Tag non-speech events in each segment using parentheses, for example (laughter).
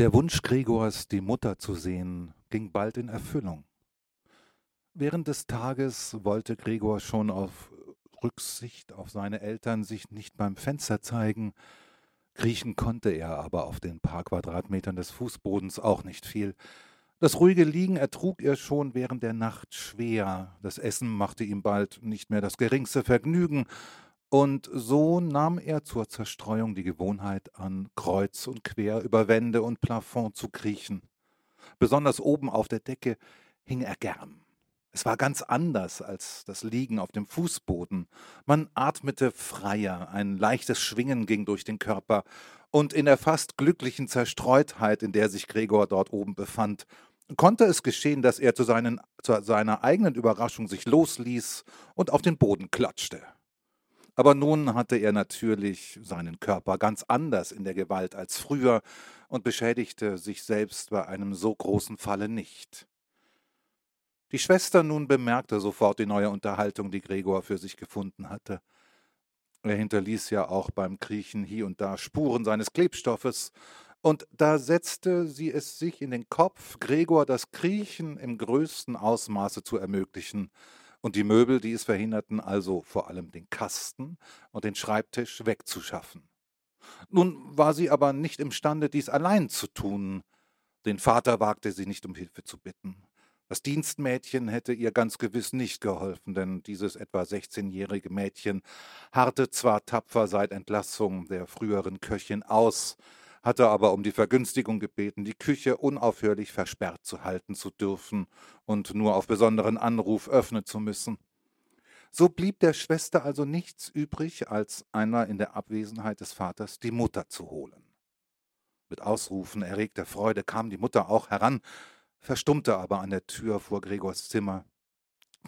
Der Wunsch Gregors, die Mutter zu sehen, ging bald in Erfüllung. Während des Tages wollte Gregor schon auf Rücksicht auf seine Eltern sich nicht beim Fenster zeigen, kriechen konnte er aber auf den paar Quadratmetern des Fußbodens auch nicht viel. Das ruhige Liegen ertrug er schon während der Nacht schwer, das Essen machte ihm bald nicht mehr das geringste Vergnügen, und so nahm er zur Zerstreuung die Gewohnheit an, kreuz und quer über Wände und Plafond zu kriechen. Besonders oben auf der Decke hing er gern. Es war ganz anders als das Liegen auf dem Fußboden. Man atmete freier, ein leichtes Schwingen ging durch den Körper, und in der fast glücklichen Zerstreutheit, in der sich Gregor dort oben befand, konnte es geschehen, dass er zu, seinen, zu seiner eigenen Überraschung sich losließ und auf den Boden klatschte. Aber nun hatte er natürlich seinen Körper ganz anders in der Gewalt als früher und beschädigte sich selbst bei einem so großen Falle nicht. Die Schwester nun bemerkte sofort die neue Unterhaltung, die Gregor für sich gefunden hatte. Er hinterließ ja auch beim Kriechen hier und da Spuren seines Klebstoffes, und da setzte sie es sich in den Kopf, Gregor das Kriechen im größten Ausmaße zu ermöglichen, und die Möbel, die es verhinderten, also vor allem den Kasten und den Schreibtisch wegzuschaffen. Nun war sie aber nicht imstande, dies allein zu tun. Den Vater wagte sie nicht um Hilfe zu bitten. Das Dienstmädchen hätte ihr ganz gewiss nicht geholfen, denn dieses etwa 16-jährige Mädchen harrte zwar tapfer seit Entlassung der früheren Köchin aus, hatte aber um die Vergünstigung gebeten, die Küche unaufhörlich versperrt zu halten zu dürfen und nur auf besonderen Anruf öffnen zu müssen. So blieb der Schwester also nichts übrig, als einmal in der Abwesenheit des Vaters die Mutter zu holen. Mit Ausrufen erregter Freude kam die Mutter auch heran, verstummte aber an der Tür vor Gregors Zimmer.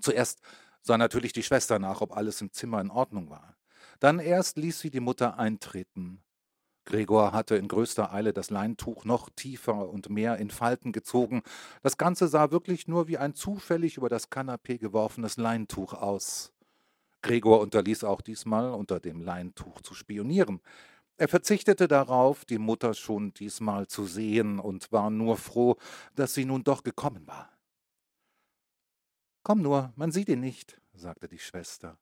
Zuerst sah natürlich die Schwester nach, ob alles im Zimmer in Ordnung war. Dann erst ließ sie die Mutter eintreten, Gregor hatte in größter Eile das Leintuch noch tiefer und mehr in Falten gezogen. Das Ganze sah wirklich nur wie ein zufällig über das Kanapee geworfenes Leintuch aus. Gregor unterließ auch diesmal unter dem Leintuch zu spionieren. Er verzichtete darauf, die Mutter schon diesmal zu sehen und war nur froh, dass sie nun doch gekommen war. Komm nur, man sieht ihn nicht, sagte die Schwester,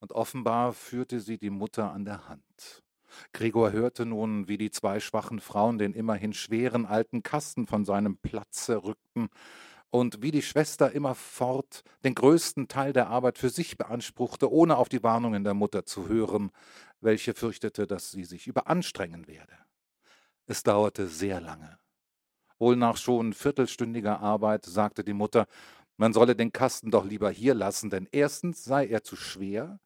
und offenbar führte sie die Mutter an der Hand. Gregor hörte nun, wie die zwei schwachen Frauen den immerhin schweren alten Kasten von seinem Platze rückten und wie die Schwester immerfort den größten Teil der Arbeit für sich beanspruchte, ohne auf die Warnungen der Mutter zu hören, welche fürchtete, dass sie sich überanstrengen werde. Es dauerte sehr lange. Wohl nach schon viertelstündiger Arbeit sagte die Mutter, man solle den Kasten doch lieber hier lassen, denn erstens sei er zu schwer,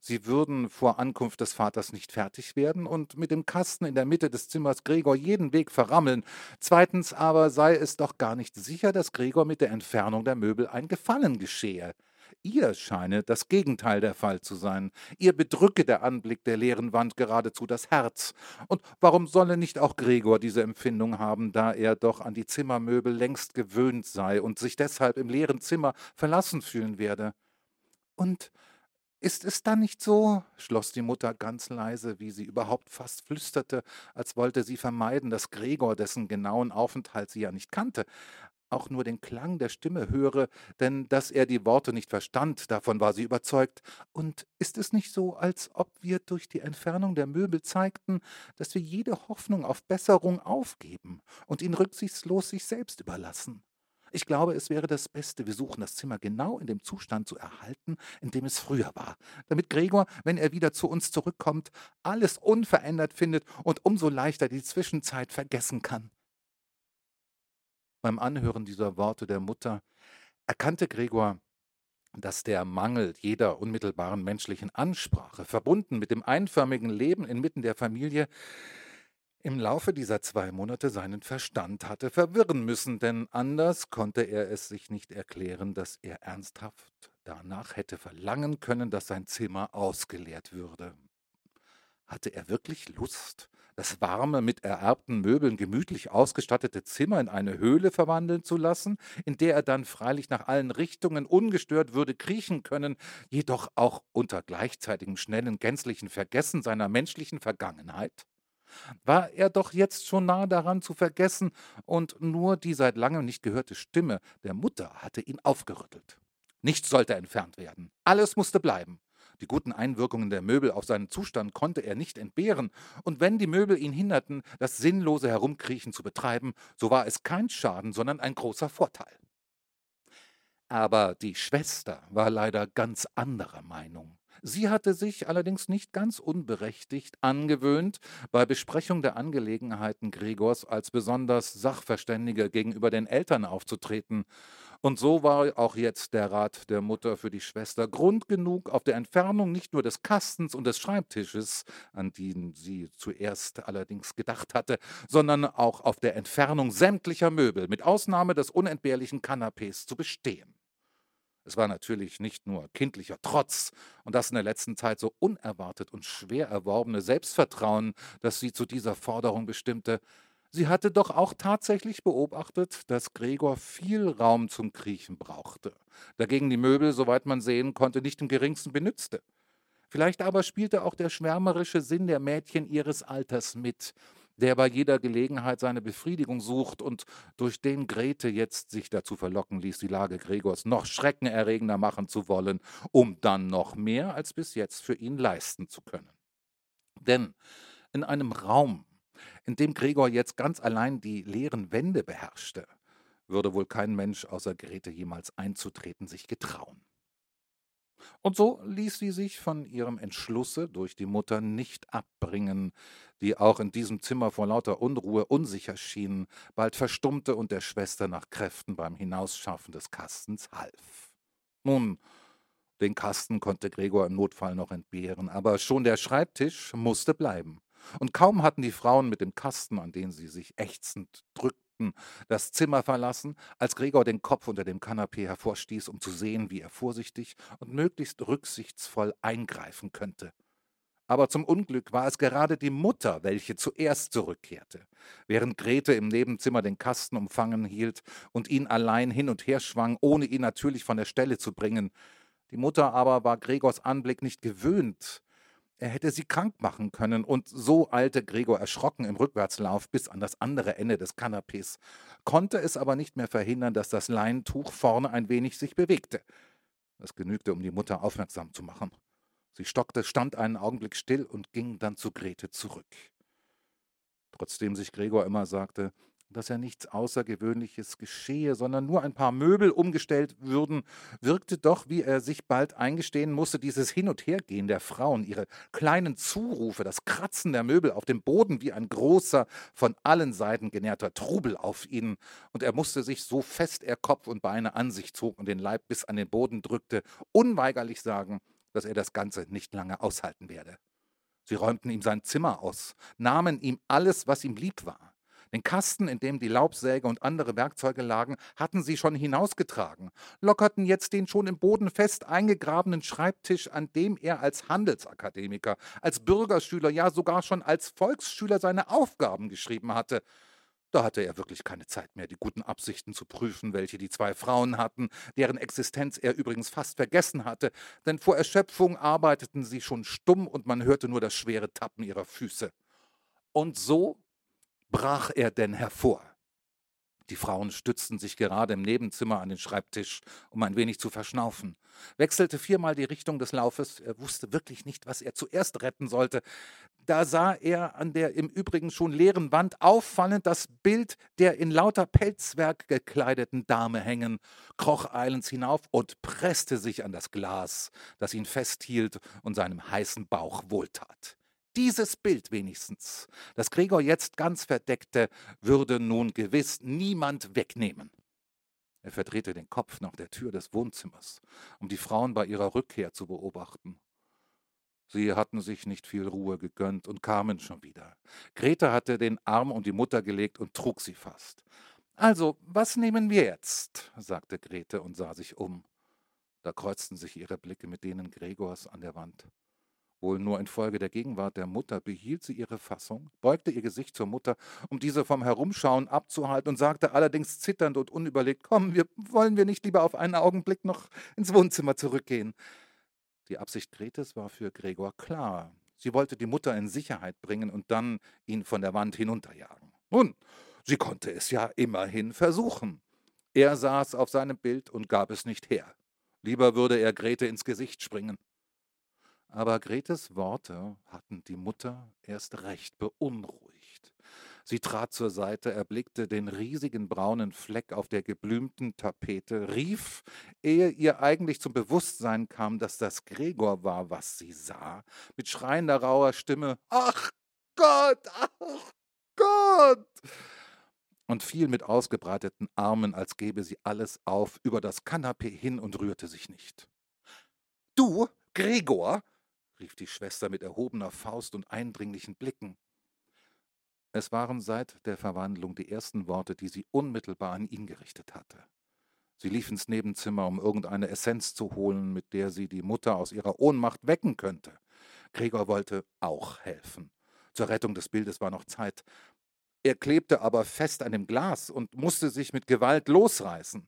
sie würden vor Ankunft des Vaters nicht fertig werden und mit dem Kasten in der Mitte des Zimmers Gregor jeden Weg verrammeln. Zweitens aber sei es doch gar nicht sicher, dass Gregor mit der Entfernung der Möbel ein Gefallen geschehe. Ihr scheine das Gegenteil der Fall zu sein. Ihr bedrücke der Anblick der leeren Wand geradezu das Herz. Und warum solle nicht auch Gregor diese Empfindung haben, da er doch an die Zimmermöbel längst gewöhnt sei und sich deshalb im leeren Zimmer verlassen fühlen werde? Und ist es dann nicht so? schloss die Mutter ganz leise, wie sie überhaupt fast flüsterte, als wollte sie vermeiden, dass Gregor, dessen genauen Aufenthalt sie ja nicht kannte, auch nur den Klang der Stimme höre, denn dass er die Worte nicht verstand, davon war sie überzeugt. Und ist es nicht so, als ob wir durch die Entfernung der Möbel zeigten, dass wir jede Hoffnung auf Besserung aufgeben und ihn rücksichtslos sich selbst überlassen? Ich glaube, es wäre das Beste, wir suchen das Zimmer genau in dem Zustand zu erhalten, in dem es früher war, damit Gregor, wenn er wieder zu uns zurückkommt, alles unverändert findet und umso leichter die Zwischenzeit vergessen kann. Beim Anhören dieser Worte der Mutter erkannte Gregor, dass der Mangel jeder unmittelbaren menschlichen Ansprache, verbunden mit dem einförmigen Leben inmitten der Familie, im Laufe dieser zwei Monate seinen Verstand hatte verwirren müssen, denn anders konnte er es sich nicht erklären, dass er ernsthaft danach hätte verlangen können, dass sein Zimmer ausgeleert würde. Hatte er wirklich Lust, das warme, mit ererbten Möbeln gemütlich ausgestattete Zimmer in eine Höhle verwandeln zu lassen, in der er dann freilich nach allen Richtungen ungestört würde kriechen können, jedoch auch unter gleichzeitigem schnellen, gänzlichen Vergessen seiner menschlichen Vergangenheit? War er doch jetzt schon nah daran zu vergessen, und nur die seit langem nicht gehörte Stimme der Mutter hatte ihn aufgerüttelt. Nichts sollte entfernt werden, alles musste bleiben. Die guten Einwirkungen der Möbel auf seinen Zustand konnte er nicht entbehren, und wenn die Möbel ihn hinderten, das sinnlose Herumkriechen zu betreiben, so war es kein Schaden, sondern ein großer Vorteil. Aber die Schwester war leider ganz anderer Meinung. Sie hatte sich allerdings nicht ganz unberechtigt angewöhnt, bei Besprechung der Angelegenheiten Gregors als besonders Sachverständige gegenüber den Eltern aufzutreten. Und so war auch jetzt der Rat der Mutter für die Schwester Grund genug, auf der Entfernung nicht nur des Kastens und des Schreibtisches, an den sie zuerst allerdings gedacht hatte, sondern auch auf der Entfernung sämtlicher Möbel, mit Ausnahme des unentbehrlichen Kanapés, zu bestehen. Es war natürlich nicht nur kindlicher Trotz und das in der letzten Zeit so unerwartet und schwer erworbene Selbstvertrauen, das sie zu dieser Forderung bestimmte. Sie hatte doch auch tatsächlich beobachtet, dass Gregor viel Raum zum Kriechen brauchte, dagegen die Möbel, soweit man sehen konnte, nicht im geringsten benützte. Vielleicht aber spielte auch der schwärmerische Sinn der Mädchen ihres Alters mit, der bei jeder Gelegenheit seine Befriedigung sucht und durch den Grete jetzt sich dazu verlocken ließ, die Lage Gregors noch schreckenerregender machen zu wollen, um dann noch mehr als bis jetzt für ihn leisten zu können. Denn in einem Raum, in dem Gregor jetzt ganz allein die leeren Wände beherrschte, würde wohl kein Mensch außer Grete jemals einzutreten sich getrauen. Und so ließ sie sich von ihrem Entschlusse durch die Mutter nicht abbringen, die auch in diesem Zimmer vor lauter Unruhe unsicher schien, bald verstummte und der Schwester nach Kräften beim Hinausschaffen des Kastens half. Nun, den Kasten konnte Gregor im Notfall noch entbehren, aber schon der Schreibtisch musste bleiben. Und kaum hatten die Frauen mit dem Kasten, an den sie sich ächzend drückten, das Zimmer verlassen, als Gregor den Kopf unter dem Kanapee hervorstieß, um zu sehen, wie er vorsichtig und möglichst rücksichtsvoll eingreifen könnte. Aber zum Unglück war es gerade die Mutter, welche zuerst zurückkehrte, während Grete im Nebenzimmer den Kasten umfangen hielt und ihn allein hin und her schwang, ohne ihn natürlich von der Stelle zu bringen. Die Mutter aber war Gregors Anblick nicht gewöhnt, er hätte sie krank machen können, und so eilte Gregor erschrocken im Rückwärtslauf bis an das andere Ende des Kanapés, konnte es aber nicht mehr verhindern, dass das Leintuch vorne ein wenig sich bewegte. Das genügte, um die Mutter aufmerksam zu machen. Sie stockte, stand einen Augenblick still und ging dann zu Grete zurück. Trotzdem sich Gregor immer sagte, dass ja nichts Außergewöhnliches geschehe, sondern nur ein paar Möbel umgestellt würden, wirkte doch, wie er sich bald eingestehen musste, dieses Hin- und Hergehen der Frauen, ihre kleinen Zurufe, das Kratzen der Möbel auf dem Boden wie ein großer, von allen Seiten genährter Trubel auf ihn, und er musste sich, so fest er Kopf und Beine an sich zog und den Leib bis an den Boden drückte, unweigerlich sagen, dass er das Ganze nicht lange aushalten werde. Sie räumten ihm sein Zimmer aus, nahmen ihm alles, was ihm lieb war. Den Kasten, in dem die Laubsäge und andere Werkzeuge lagen, hatten sie schon hinausgetragen, lockerten jetzt den schon im Boden fest eingegrabenen Schreibtisch, an dem er als Handelsakademiker, als Bürgerschüler, ja sogar schon als Volksschüler seine Aufgaben geschrieben hatte. Da hatte er wirklich keine Zeit mehr, die guten Absichten zu prüfen, welche die zwei Frauen hatten, deren Existenz er übrigens fast vergessen hatte, denn vor Erschöpfung arbeiteten sie schon stumm und man hörte nur das schwere Tappen ihrer Füße. Und so brach er denn hervor? Die Frauen stützten sich gerade im Nebenzimmer an den Schreibtisch, um ein wenig zu verschnaufen, wechselte viermal die Richtung des Laufes, er wusste wirklich nicht, was er zuerst retten sollte. Da sah er an der im Übrigen schon leeren Wand auffallend das Bild der in lauter Pelzwerk gekleideten Dame hängen, kroch eilends hinauf und presste sich an das Glas, das ihn festhielt und seinem heißen Bauch wohltat. Dieses Bild wenigstens, das Gregor jetzt ganz verdeckte, würde nun gewiss niemand wegnehmen. Er verdrehte den Kopf nach der Tür des Wohnzimmers, um die Frauen bei ihrer Rückkehr zu beobachten. Sie hatten sich nicht viel Ruhe gegönnt und kamen schon wieder. Grete hatte den Arm um die Mutter gelegt und trug sie fast. Also, was nehmen wir jetzt? sagte Grete und sah sich um. Da kreuzten sich ihre Blicke mit denen Gregors an der Wand. Wohl nur infolge der Gegenwart der Mutter behielt sie ihre Fassung, beugte ihr Gesicht zur Mutter, um diese vom Herumschauen abzuhalten, und sagte allerdings zitternd und unüberlegt: Komm, wir wollen wir nicht lieber auf einen Augenblick noch ins Wohnzimmer zurückgehen. Die Absicht Gretes war für Gregor klar. Sie wollte die Mutter in Sicherheit bringen und dann ihn von der Wand hinunterjagen. Nun, sie konnte es ja immerhin versuchen. Er saß auf seinem Bild und gab es nicht her. Lieber würde er Grete ins Gesicht springen. Aber Gretes Worte hatten die Mutter erst recht beunruhigt. Sie trat zur Seite, erblickte den riesigen braunen Fleck auf der geblümten Tapete, rief, ehe ihr eigentlich zum Bewusstsein kam, dass das Gregor war, was sie sah, mit schreiender rauer Stimme Ach Gott, ach Gott! und fiel mit ausgebreiteten Armen, als gebe sie alles auf, über das Kanapee hin und rührte sich nicht. Du, Gregor, rief die Schwester mit erhobener Faust und eindringlichen Blicken. Es waren seit der Verwandlung die ersten Worte, die sie unmittelbar an ihn gerichtet hatte. Sie lief ins Nebenzimmer, um irgendeine Essenz zu holen, mit der sie die Mutter aus ihrer Ohnmacht wecken könnte. Gregor wollte auch helfen. Zur Rettung des Bildes war noch Zeit. Er klebte aber fest an dem Glas und musste sich mit Gewalt losreißen.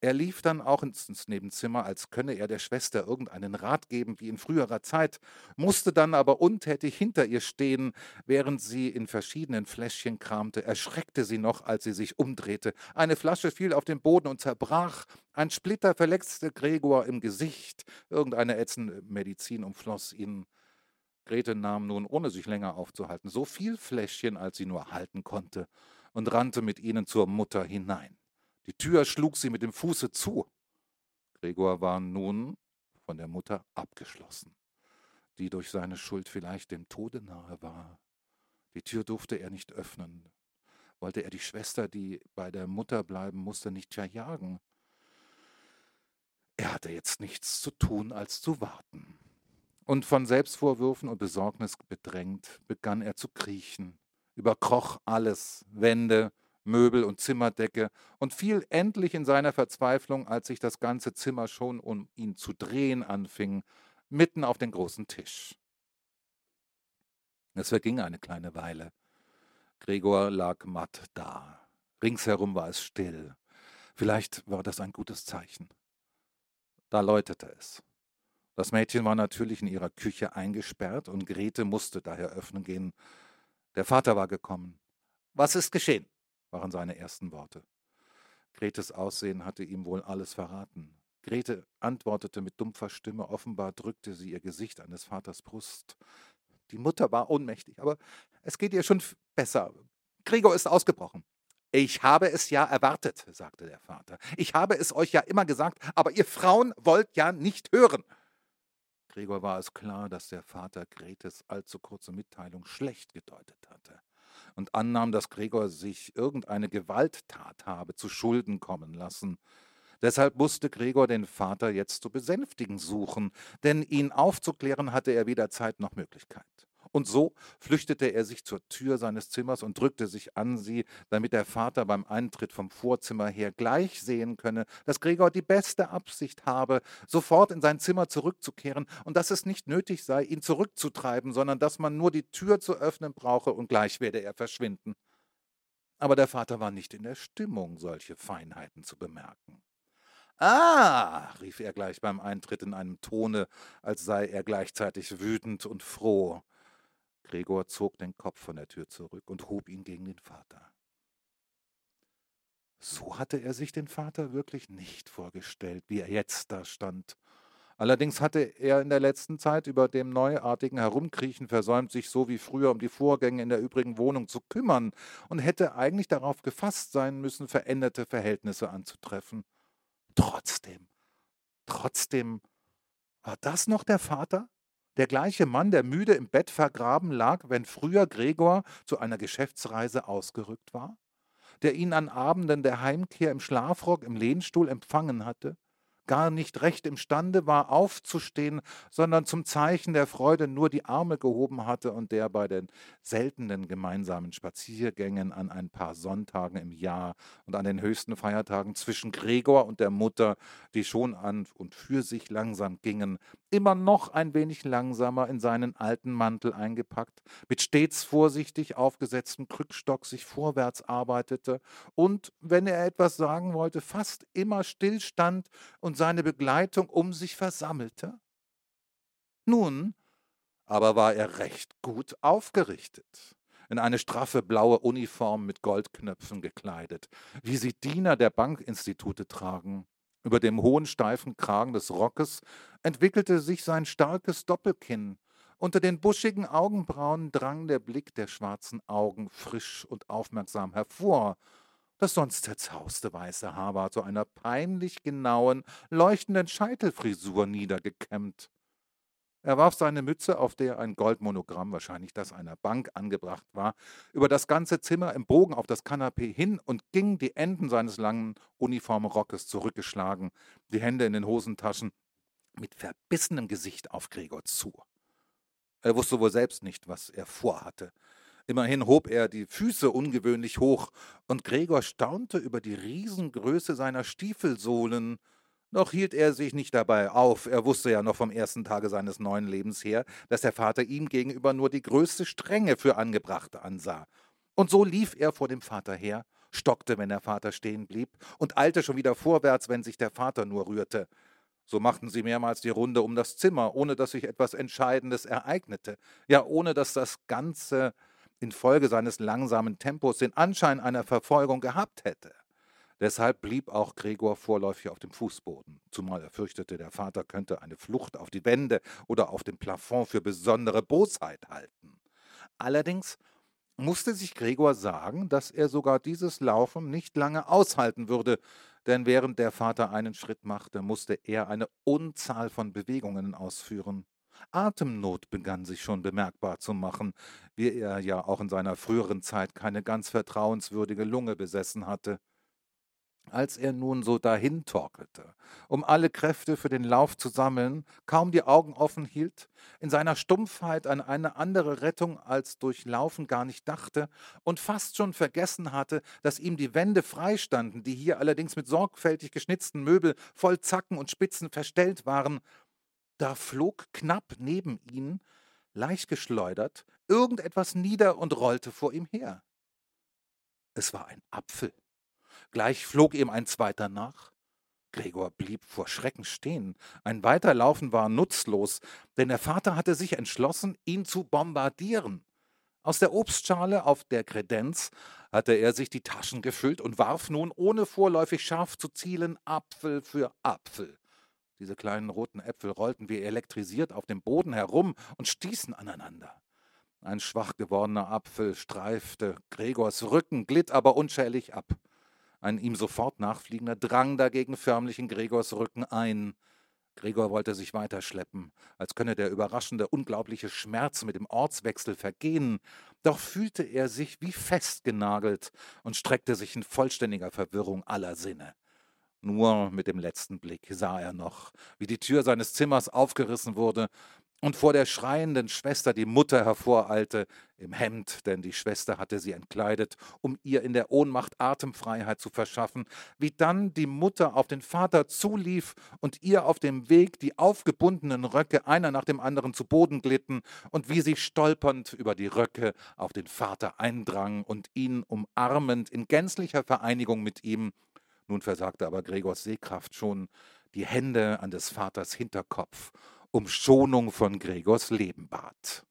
Er lief dann auch ins Nebenzimmer, als könne er der Schwester irgendeinen Rat geben wie in früherer Zeit, musste dann aber untätig hinter ihr stehen, während sie in verschiedenen Fläschchen kramte, erschreckte sie noch, als sie sich umdrehte. Eine Flasche fiel auf den Boden und zerbrach, ein Splitter verletzte Gregor im Gesicht, irgendeine ätzende Medizin umfloss ihn. Grete nahm nun, ohne sich länger aufzuhalten, so viel Fläschchen, als sie nur halten konnte, und rannte mit ihnen zur Mutter hinein. Die Tür schlug sie mit dem Fuße zu. Gregor war nun von der Mutter abgeschlossen, die durch seine Schuld vielleicht dem Tode nahe war. Die Tür durfte er nicht öffnen. Wollte er die Schwester, die bei der Mutter bleiben musste, nicht verjagen. Er hatte jetzt nichts zu tun, als zu warten. Und von Selbstvorwürfen und Besorgnis bedrängt, begann er zu kriechen, überkroch alles, Wände, Möbel und Zimmerdecke und fiel endlich in seiner Verzweiflung, als sich das ganze Zimmer schon um ihn zu drehen anfing, mitten auf den großen Tisch. Es verging eine kleine Weile. Gregor lag matt da. Ringsherum war es still. Vielleicht war das ein gutes Zeichen. Da läutete es. Das Mädchen war natürlich in ihrer Küche eingesperrt und Grete musste daher öffnen gehen. Der Vater war gekommen. Was ist geschehen? Waren seine ersten Worte. Gretes Aussehen hatte ihm wohl alles verraten. Grete antwortete mit dumpfer Stimme, offenbar drückte sie ihr Gesicht an des Vaters Brust. Die Mutter war ohnmächtig, aber es geht ihr schon besser. Gregor ist ausgebrochen. Ich habe es ja erwartet, sagte der Vater. Ich habe es euch ja immer gesagt, aber ihr Frauen wollt ja nicht hören. Gregor war es klar, dass der Vater Gretes allzu kurze Mitteilung schlecht gedeutet hatte und annahm, dass Gregor sich irgendeine Gewalttat habe zu Schulden kommen lassen. Deshalb musste Gregor den Vater jetzt zu besänftigen suchen, denn ihn aufzuklären hatte er weder Zeit noch Möglichkeit. Und so flüchtete er sich zur Tür seines Zimmers und drückte sich an sie, damit der Vater beim Eintritt vom Vorzimmer her gleich sehen könne, dass Gregor die beste Absicht habe, sofort in sein Zimmer zurückzukehren und dass es nicht nötig sei, ihn zurückzutreiben, sondern dass man nur die Tür zu öffnen brauche und gleich werde er verschwinden. Aber der Vater war nicht in der Stimmung, solche Feinheiten zu bemerken. Ah, rief er gleich beim Eintritt in einem Tone, als sei er gleichzeitig wütend und froh. Gregor zog den Kopf von der Tür zurück und hob ihn gegen den Vater. So hatte er sich den Vater wirklich nicht vorgestellt, wie er jetzt da stand. Allerdings hatte er in der letzten Zeit über dem neuartigen Herumkriechen versäumt, sich so wie früher um die Vorgänge in der übrigen Wohnung zu kümmern und hätte eigentlich darauf gefasst sein müssen, veränderte Verhältnisse anzutreffen. Trotzdem, trotzdem, war das noch der Vater? Der gleiche Mann, der müde im Bett vergraben lag, wenn früher Gregor zu einer Geschäftsreise ausgerückt war? Der ihn an Abenden der Heimkehr im Schlafrock im Lehnstuhl empfangen hatte? Gar nicht recht imstande war, aufzustehen, sondern zum Zeichen der Freude nur die Arme gehoben hatte und der bei den seltenen gemeinsamen Spaziergängen an ein paar Sonntagen im Jahr und an den höchsten Feiertagen zwischen Gregor und der Mutter, die schon an und für sich langsam gingen, immer noch ein wenig langsamer in seinen alten Mantel eingepackt, mit stets vorsichtig aufgesetztem Krückstock sich vorwärts arbeitete und, wenn er etwas sagen wollte, fast immer stillstand und seine Begleitung um sich versammelte? Nun, aber war er recht gut aufgerichtet in eine straffe blaue Uniform mit Goldknöpfen gekleidet, wie sie Diener der Bankinstitute tragen. Über dem hohen, steifen Kragen des Rockes entwickelte sich sein starkes Doppelkinn. Unter den buschigen Augenbrauen drang der Blick der schwarzen Augen frisch und aufmerksam hervor. Das sonst zerzauste weiße Haar war zu einer peinlich genauen, leuchtenden Scheitelfrisur niedergekämmt. Er warf seine Mütze, auf der ein Goldmonogramm, wahrscheinlich das einer Bank, angebracht war, über das ganze Zimmer im Bogen auf das Kanapee hin und ging, die Enden seines langen Uniformrockes zurückgeschlagen, die Hände in den Hosentaschen, mit verbissenem Gesicht auf Gregor zu. Er wusste wohl selbst nicht, was er vorhatte. Immerhin hob er die Füße ungewöhnlich hoch, und Gregor staunte über die Riesengröße seiner Stiefelsohlen, noch hielt er sich nicht dabei auf, er wusste ja noch vom ersten Tage seines neuen Lebens her, dass der Vater ihm gegenüber nur die größte Strenge für angebracht ansah. Und so lief er vor dem Vater her, stockte, wenn der Vater stehen blieb, und eilte schon wieder vorwärts, wenn sich der Vater nur rührte. So machten sie mehrmals die Runde um das Zimmer, ohne dass sich etwas Entscheidendes ereignete, ja ohne dass das Ganze infolge seines langsamen Tempos den Anschein einer Verfolgung gehabt hätte. Deshalb blieb auch Gregor vorläufig auf dem Fußboden, zumal er fürchtete, der Vater könnte eine Flucht auf die Wände oder auf dem Plafond für besondere Bosheit halten. Allerdings musste sich Gregor sagen, dass er sogar dieses Laufen nicht lange aushalten würde, denn während der Vater einen Schritt machte, musste er eine Unzahl von Bewegungen ausführen. Atemnot begann sich schon bemerkbar zu machen, wie er ja auch in seiner früheren Zeit keine ganz vertrauenswürdige Lunge besessen hatte. Als er nun so dahin torkelte, um alle Kräfte für den Lauf zu sammeln, kaum die Augen offen hielt, in seiner Stumpfheit an eine andere Rettung als durch Laufen gar nicht dachte und fast schon vergessen hatte, dass ihm die Wände freistanden, die hier allerdings mit sorgfältig geschnitzten Möbel voll Zacken und Spitzen verstellt waren, da flog knapp neben ihn, leicht geschleudert, irgendetwas nieder und rollte vor ihm her. Es war ein Apfel. Gleich flog ihm ein zweiter nach. Gregor blieb vor Schrecken stehen. Ein Weiterlaufen war nutzlos, denn der Vater hatte sich entschlossen, ihn zu bombardieren. Aus der Obstschale auf der Kredenz hatte er sich die Taschen gefüllt und warf nun, ohne vorläufig scharf zu zielen, Apfel für Apfel. Diese kleinen roten Äpfel rollten wie elektrisiert auf dem Boden herum und stießen aneinander. Ein schwach gewordener Apfel streifte Gregors Rücken, glitt aber unschädlich ab. Ein ihm sofort nachfliegender drang dagegen förmlich in Gregors Rücken ein. Gregor wollte sich weiterschleppen, als könne der überraschende, unglaubliche Schmerz mit dem Ortswechsel vergehen, doch fühlte er sich wie festgenagelt und streckte sich in vollständiger Verwirrung aller Sinne. Nur mit dem letzten Blick sah er noch, wie die Tür seines Zimmers aufgerissen wurde und vor der schreienden Schwester die Mutter hervoreilte, im Hemd, denn die Schwester hatte sie entkleidet, um ihr in der Ohnmacht Atemfreiheit zu verschaffen, wie dann die Mutter auf den Vater zulief und ihr auf dem Weg die aufgebundenen Röcke einer nach dem anderen zu Boden glitten und wie sie stolpernd über die Röcke auf den Vater eindrang und ihn umarmend in gänzlicher Vereinigung mit ihm, nun versagte aber Gregors Sehkraft schon, die Hände an des Vaters Hinterkopf um Schonung von Gregors Leben bat.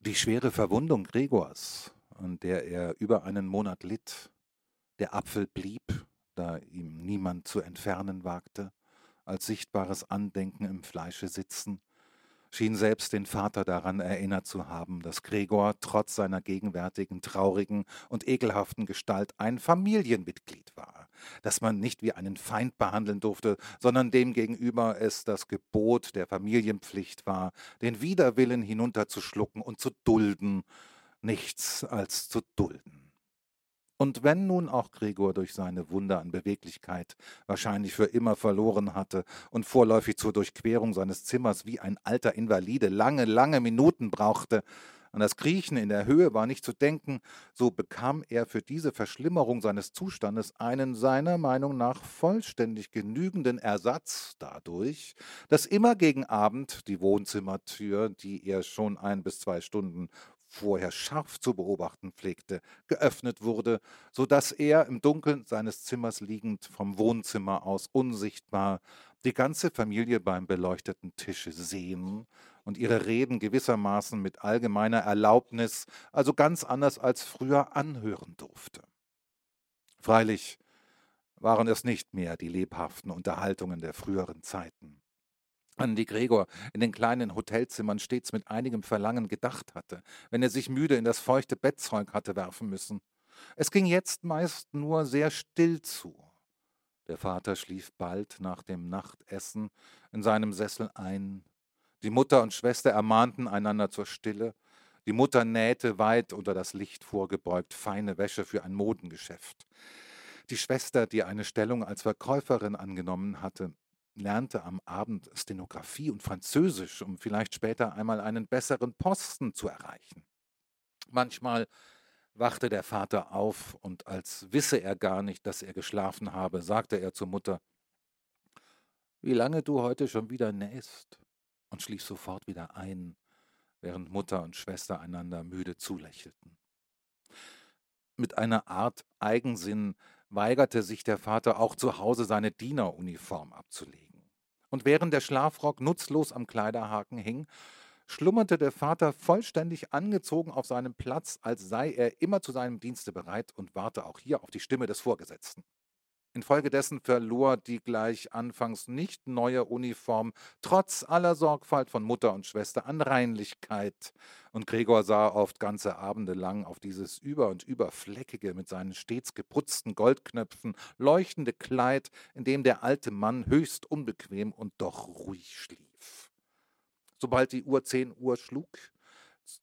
Die schwere Verwundung Gregors, an der er über einen Monat litt, der Apfel blieb, da ihm niemand zu entfernen wagte, als sichtbares Andenken im Fleische sitzen, schien selbst den Vater daran erinnert zu haben, dass Gregor trotz seiner gegenwärtigen traurigen und ekelhaften Gestalt ein Familienmitglied war, dass man nicht wie einen Feind behandeln durfte, sondern demgegenüber es das Gebot der Familienpflicht war, den Widerwillen hinunterzuschlucken und zu dulden, nichts als zu dulden. Und wenn nun auch Gregor durch seine Wunder an Beweglichkeit wahrscheinlich für immer verloren hatte und vorläufig zur Durchquerung seines Zimmers wie ein alter Invalide lange, lange Minuten brauchte, an das Kriechen in der Höhe war nicht zu denken, so bekam er für diese Verschlimmerung seines Zustandes einen seiner Meinung nach vollständig genügenden Ersatz dadurch, dass immer gegen Abend die Wohnzimmertür, die er schon ein bis zwei Stunden vorher scharf zu beobachten pflegte, geöffnet wurde, so dass er im Dunkeln seines Zimmers liegend vom Wohnzimmer aus unsichtbar die ganze Familie beim beleuchteten Tische sehen und ihre Reden gewissermaßen mit allgemeiner Erlaubnis, also ganz anders als früher, anhören durfte. Freilich waren es nicht mehr die lebhaften Unterhaltungen der früheren Zeiten an die Gregor in den kleinen Hotelzimmern stets mit einigem Verlangen gedacht hatte, wenn er sich müde in das feuchte Bettzeug hatte werfen müssen. Es ging jetzt meist nur sehr still zu. Der Vater schlief bald nach dem Nachtessen in seinem Sessel ein. Die Mutter und Schwester ermahnten einander zur Stille. Die Mutter nähte weit unter das Licht vorgebeugt feine Wäsche für ein Modengeschäft. Die Schwester, die eine Stellung als Verkäuferin angenommen hatte, lernte am Abend Stenografie und Französisch, um vielleicht später einmal einen besseren Posten zu erreichen. Manchmal wachte der Vater auf und als wisse er gar nicht, dass er geschlafen habe, sagte er zur Mutter, wie lange du heute schon wieder nähst, und schlief sofort wieder ein, während Mutter und Schwester einander müde zulächelten. Mit einer Art Eigensinn weigerte sich der Vater auch zu Hause seine Dieneruniform abzulegen. Und während der Schlafrock nutzlos am Kleiderhaken hing, schlummerte der Vater vollständig angezogen auf seinem Platz, als sei er immer zu seinem Dienste bereit und warte auch hier auf die Stimme des Vorgesetzten. Infolgedessen verlor die gleich anfangs nicht neue Uniform trotz aller Sorgfalt von Mutter und Schwester an Reinlichkeit, und Gregor sah oft ganze Abende lang auf dieses über und über fleckige, mit seinen stets geputzten Goldknöpfen leuchtende Kleid, in dem der alte Mann höchst unbequem und doch ruhig schlief. Sobald die Uhr zehn Uhr schlug,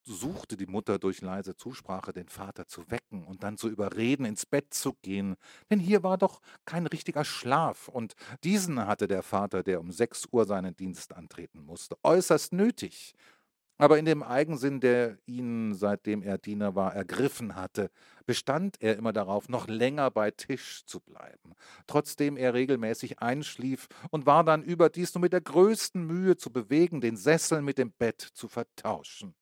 suchte die Mutter durch leise Zusprache den Vater zu wecken und dann zu überreden, ins Bett zu gehen, denn hier war doch kein richtiger Schlaf, und diesen hatte der Vater, der um sechs Uhr seinen Dienst antreten musste, äußerst nötig. Aber in dem Eigensinn, der ihn, seitdem er Diener war, ergriffen hatte, bestand er immer darauf, noch länger bei Tisch zu bleiben, trotzdem er regelmäßig einschlief und war dann überdies nur mit der größten Mühe zu bewegen, den Sessel mit dem Bett zu vertauschen.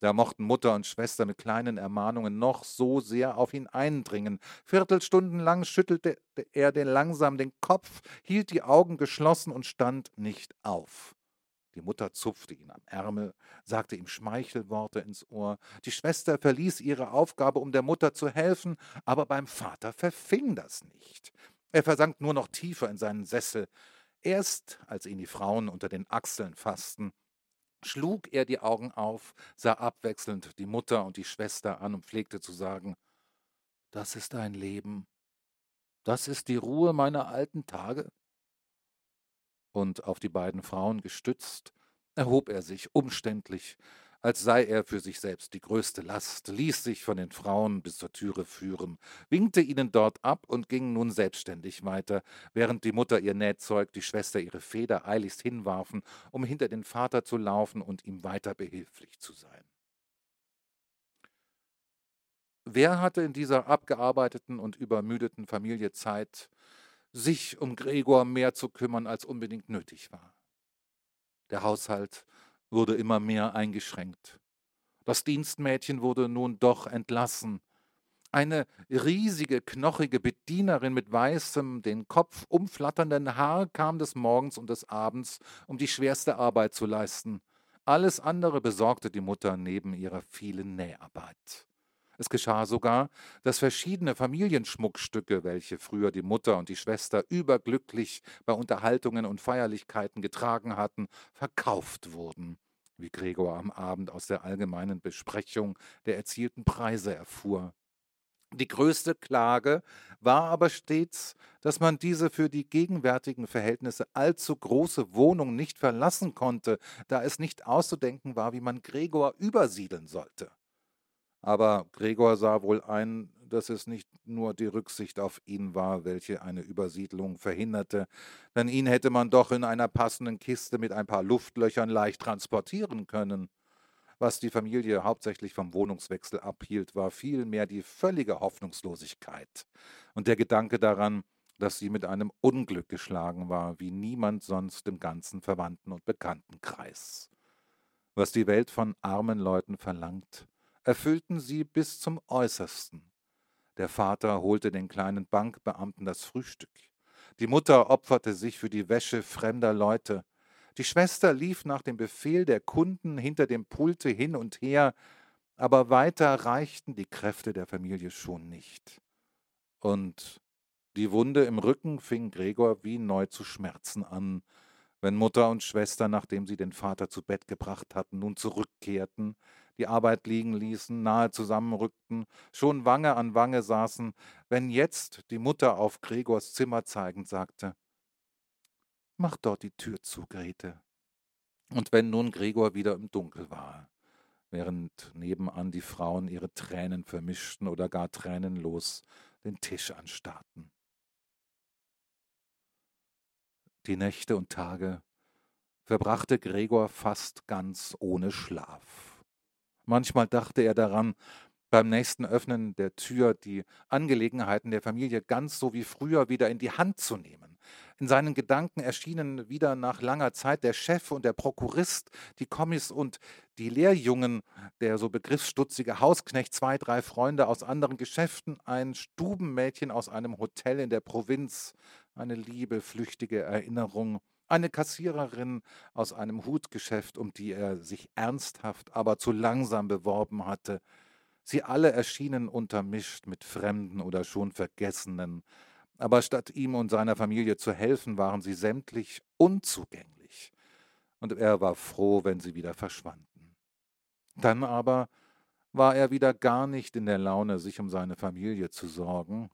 Da mochten Mutter und Schwester mit kleinen Ermahnungen noch so sehr auf ihn eindringen. Viertelstunden lang schüttelte er den langsam den Kopf, hielt die Augen geschlossen und stand nicht auf. Die Mutter zupfte ihn am Ärmel, sagte ihm Schmeichelworte ins Ohr. Die Schwester verließ ihre Aufgabe, um der Mutter zu helfen, aber beim Vater verfing das nicht. Er versank nur noch tiefer in seinen Sessel. Erst als ihn die Frauen unter den Achseln fassten, schlug er die Augen auf, sah abwechselnd die Mutter und die Schwester an und pflegte zu sagen, das ist ein Leben, das ist die Ruhe meiner alten Tage. Und auf die beiden Frauen gestützt, erhob er sich umständlich, als sei er für sich selbst die größte Last, ließ sich von den Frauen bis zur Türe führen, winkte ihnen dort ab und ging nun selbstständig weiter, während die Mutter ihr Nähzeug, die Schwester ihre Feder eiligst hinwarfen, um hinter den Vater zu laufen und ihm weiter behilflich zu sein. Wer hatte in dieser abgearbeiteten und übermüdeten Familie Zeit, sich um Gregor mehr zu kümmern, als unbedingt nötig war? Der Haushalt wurde immer mehr eingeschränkt. Das Dienstmädchen wurde nun doch entlassen. Eine riesige, knochige Bedienerin mit weißem, den Kopf umflatternden Haar kam des Morgens und des Abends, um die schwerste Arbeit zu leisten. Alles andere besorgte die Mutter neben ihrer vielen Näharbeit. Es geschah sogar, dass verschiedene Familienschmuckstücke, welche früher die Mutter und die Schwester überglücklich bei Unterhaltungen und Feierlichkeiten getragen hatten, verkauft wurden, wie Gregor am Abend aus der allgemeinen Besprechung der erzielten Preise erfuhr. Die größte Klage war aber stets, dass man diese für die gegenwärtigen Verhältnisse allzu große Wohnung nicht verlassen konnte, da es nicht auszudenken war, wie man Gregor übersiedeln sollte. Aber Gregor sah wohl ein, dass es nicht nur die Rücksicht auf ihn war, welche eine Übersiedlung verhinderte, denn ihn hätte man doch in einer passenden Kiste mit ein paar Luftlöchern leicht transportieren können. Was die Familie hauptsächlich vom Wohnungswechsel abhielt, war vielmehr die völlige Hoffnungslosigkeit und der Gedanke daran, dass sie mit einem Unglück geschlagen war, wie niemand sonst im ganzen Verwandten- und Bekanntenkreis. Was die Welt von armen Leuten verlangt, erfüllten sie bis zum äußersten. Der Vater holte den kleinen Bankbeamten das Frühstück. Die Mutter opferte sich für die Wäsche fremder Leute. Die Schwester lief nach dem Befehl der Kunden hinter dem Pulte hin und her, aber weiter reichten die Kräfte der Familie schon nicht. Und die Wunde im Rücken fing Gregor wie neu zu schmerzen an, wenn Mutter und Schwester, nachdem sie den Vater zu Bett gebracht hatten, nun zurückkehrten, die Arbeit liegen ließen, nahe zusammenrückten, schon Wange an Wange saßen, wenn jetzt die Mutter auf Gregors Zimmer zeigend sagte, Mach dort die Tür zu, Grete. Und wenn nun Gregor wieder im Dunkel war, während nebenan die Frauen ihre Tränen vermischten oder gar tränenlos den Tisch anstarrten. Die Nächte und Tage verbrachte Gregor fast ganz ohne Schlaf. Manchmal dachte er daran, beim nächsten Öffnen der Tür die Angelegenheiten der Familie ganz so wie früher wieder in die Hand zu nehmen. In seinen Gedanken erschienen wieder nach langer Zeit der Chef und der Prokurist, die Kommis und die Lehrjungen, der so begriffsstutzige Hausknecht, zwei, drei Freunde aus anderen Geschäften, ein Stubenmädchen aus einem Hotel in der Provinz, eine liebe, flüchtige Erinnerung, eine Kassiererin aus einem Hutgeschäft, um die er sich ernsthaft, aber zu langsam beworben hatte. Sie alle erschienen untermischt mit Fremden oder schon Vergessenen, aber statt ihm und seiner Familie zu helfen, waren sie sämtlich unzugänglich, und er war froh, wenn sie wieder verschwanden. Dann aber war er wieder gar nicht in der Laune, sich um seine Familie zu sorgen,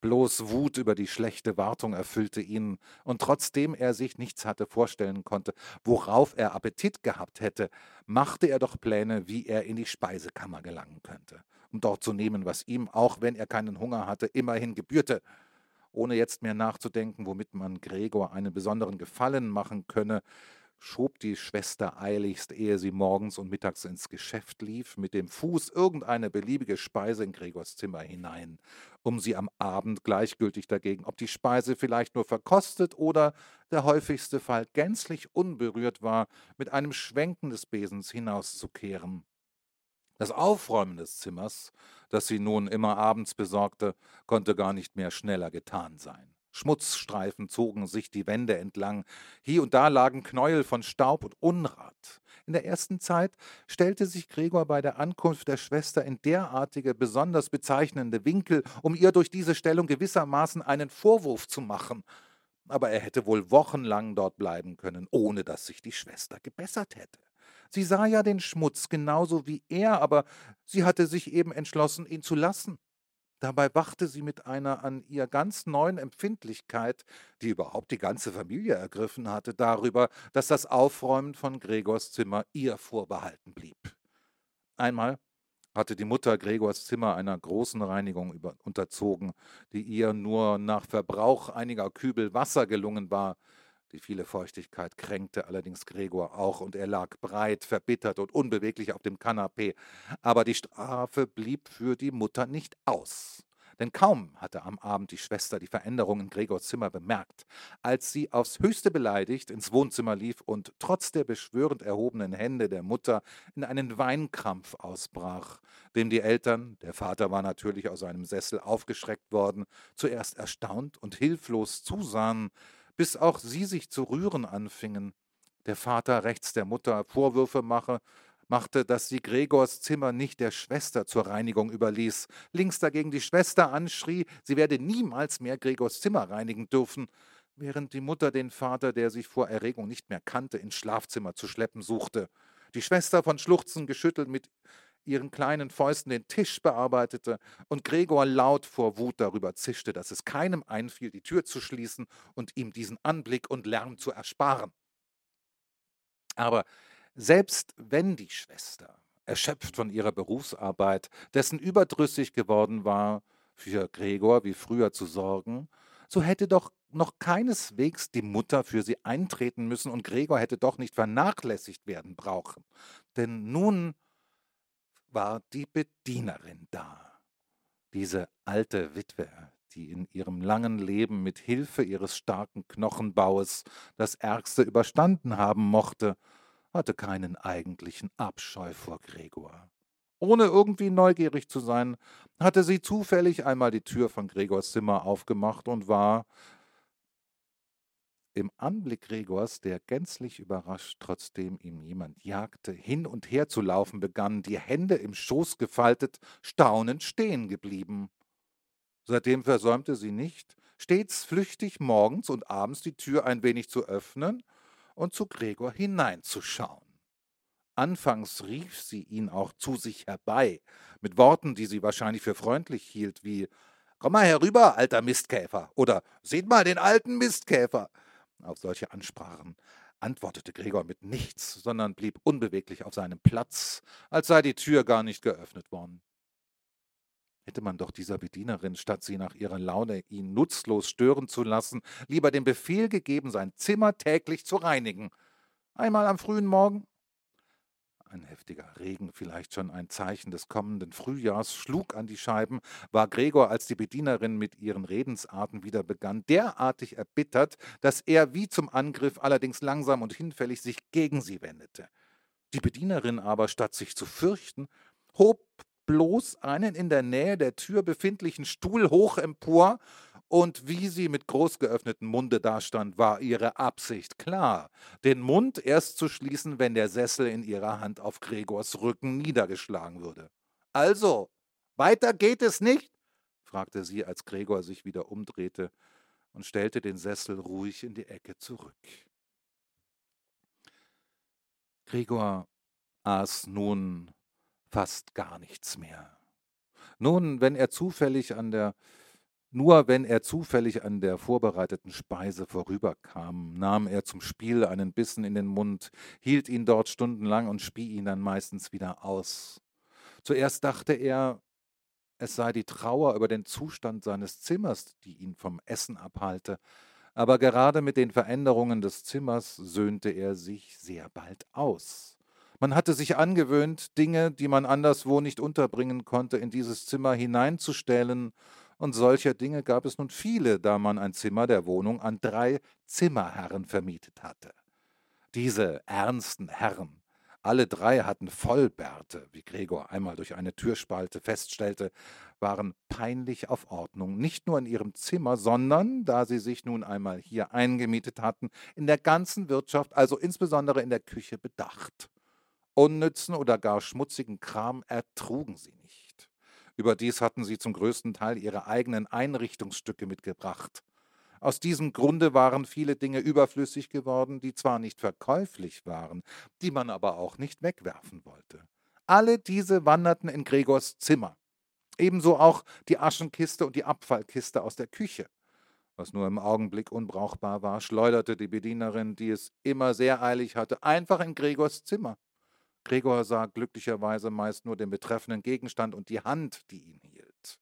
Bloß Wut über die schlechte Wartung erfüllte ihn, und trotzdem er sich nichts hatte vorstellen konnte, worauf er Appetit gehabt hätte, machte er doch Pläne, wie er in die Speisekammer gelangen könnte, um dort zu nehmen, was ihm, auch wenn er keinen Hunger hatte, immerhin gebührte. Ohne jetzt mehr nachzudenken, womit man Gregor einen besonderen Gefallen machen könne, schob die Schwester eiligst, ehe sie morgens und mittags ins Geschäft lief, mit dem Fuß irgendeine beliebige Speise in Gregors Zimmer hinein, um sie am Abend gleichgültig dagegen, ob die Speise vielleicht nur verkostet oder der häufigste Fall gänzlich unberührt war, mit einem Schwenken des Besens hinauszukehren. Das Aufräumen des Zimmers, das sie nun immer abends besorgte, konnte gar nicht mehr schneller getan sein. Schmutzstreifen zogen sich die Wände entlang. Hier und da lagen Knäuel von Staub und Unrat. In der ersten Zeit stellte sich Gregor bei der Ankunft der Schwester in derartige, besonders bezeichnende Winkel, um ihr durch diese Stellung gewissermaßen einen Vorwurf zu machen. Aber er hätte wohl wochenlang dort bleiben können, ohne dass sich die Schwester gebessert hätte. Sie sah ja den Schmutz genauso wie er, aber sie hatte sich eben entschlossen, ihn zu lassen. Dabei wachte sie mit einer an ihr ganz neuen Empfindlichkeit, die überhaupt die ganze Familie ergriffen hatte, darüber, dass das Aufräumen von Gregors Zimmer ihr vorbehalten blieb. Einmal hatte die Mutter Gregors Zimmer einer großen Reinigung über, unterzogen, die ihr nur nach Verbrauch einiger Kübel Wasser gelungen war, die viele Feuchtigkeit kränkte allerdings Gregor auch, und er lag breit, verbittert und unbeweglich auf dem Kanapee. Aber die Strafe blieb für die Mutter nicht aus. Denn kaum hatte am Abend die Schwester die Veränderung in Gregors Zimmer bemerkt, als sie aufs höchste beleidigt ins Wohnzimmer lief und trotz der beschwörend erhobenen Hände der Mutter in einen Weinkrampf ausbrach, dem die Eltern, der Vater war natürlich aus seinem Sessel aufgeschreckt worden, zuerst erstaunt und hilflos zusahen, bis auch sie sich zu rühren anfingen. Der Vater rechts der Mutter Vorwürfe mache, machte, dass sie Gregors Zimmer nicht der Schwester zur Reinigung überließ, links dagegen die Schwester anschrie, sie werde niemals mehr Gregors Zimmer reinigen dürfen, während die Mutter den Vater, der sich vor Erregung nicht mehr kannte, ins Schlafzimmer zu schleppen suchte. Die Schwester von Schluchzen geschüttelt mit ihren kleinen Fäusten den Tisch bearbeitete und Gregor laut vor Wut darüber zischte, dass es keinem einfiel, die Tür zu schließen und ihm diesen Anblick und Lärm zu ersparen. Aber selbst wenn die Schwester, erschöpft von ihrer Berufsarbeit, dessen überdrüssig geworden war, für Gregor wie früher zu sorgen, so hätte doch noch keineswegs die Mutter für sie eintreten müssen und Gregor hätte doch nicht vernachlässigt werden brauchen. Denn nun war die Bedienerin da. Diese alte Witwe, die in ihrem langen Leben mit Hilfe ihres starken Knochenbaues das Ärgste überstanden haben mochte, hatte keinen eigentlichen Abscheu vor Gregor. Ohne irgendwie neugierig zu sein, hatte sie zufällig einmal die Tür von Gregors Zimmer aufgemacht und war im Anblick Gregors, der gänzlich überrascht, trotzdem ihm jemand jagte, hin und her zu laufen begann, die Hände im Schoß gefaltet, staunend stehen geblieben. Seitdem versäumte sie nicht, stets flüchtig morgens und abends die Tür ein wenig zu öffnen und zu Gregor hineinzuschauen. Anfangs rief sie ihn auch zu sich herbei, mit Worten, die sie wahrscheinlich für freundlich hielt, wie Komm mal herüber, alter Mistkäfer, oder Seht mal den alten Mistkäfer. Auf solche Ansprachen antwortete Gregor mit nichts, sondern blieb unbeweglich auf seinem Platz, als sei die Tür gar nicht geöffnet worden. Hätte man doch dieser Bedienerin, statt sie nach ihrer Laune ihn nutzlos stören zu lassen, lieber den Befehl gegeben, sein Zimmer täglich zu reinigen. Einmal am frühen Morgen, ein heftiger Regen, vielleicht schon ein Zeichen des kommenden Frühjahrs, schlug an die Scheiben, war Gregor, als die Bedienerin mit ihren Redensarten wieder begann, derartig erbittert, dass er wie zum Angriff allerdings langsam und hinfällig sich gegen sie wendete. Die Bedienerin aber, statt sich zu fürchten, hob bloß einen in der Nähe der Tür befindlichen Stuhl hoch empor und wie sie mit groß geöffnetem Munde dastand, war ihre Absicht klar, den Mund erst zu schließen, wenn der Sessel in ihrer Hand auf Gregors Rücken niedergeschlagen würde. Also, weiter geht es nicht? fragte sie, als Gregor sich wieder umdrehte und stellte den Sessel ruhig in die Ecke zurück. Gregor aß nun fast gar nichts mehr. Nun, wenn er zufällig an der nur wenn er zufällig an der vorbereiteten Speise vorüberkam, nahm er zum Spiel einen Bissen in den Mund, hielt ihn dort stundenlang und spie ihn dann meistens wieder aus. Zuerst dachte er, es sei die Trauer über den Zustand seines Zimmers, die ihn vom Essen abhalte, aber gerade mit den Veränderungen des Zimmers söhnte er sich sehr bald aus. Man hatte sich angewöhnt, Dinge, die man anderswo nicht unterbringen konnte, in dieses Zimmer hineinzustellen und solcher Dinge gab es nun viele, da man ein Zimmer der Wohnung an drei Zimmerherren vermietet hatte. Diese ernsten Herren, alle drei hatten Vollbärte, wie Gregor einmal durch eine Türspalte feststellte, waren peinlich auf Ordnung, nicht nur in ihrem Zimmer, sondern, da sie sich nun einmal hier eingemietet hatten, in der ganzen Wirtschaft, also insbesondere in der Küche bedacht. Unnützen oder gar schmutzigen Kram ertrugen sie. Überdies hatten sie zum größten Teil ihre eigenen Einrichtungsstücke mitgebracht. Aus diesem Grunde waren viele Dinge überflüssig geworden, die zwar nicht verkäuflich waren, die man aber auch nicht wegwerfen wollte. Alle diese wanderten in Gregors Zimmer. Ebenso auch die Aschenkiste und die Abfallkiste aus der Küche. Was nur im Augenblick unbrauchbar war, schleuderte die Bedienerin, die es immer sehr eilig hatte, einfach in Gregors Zimmer. Gregor sah glücklicherweise meist nur den betreffenden Gegenstand und die Hand, die ihn hielt.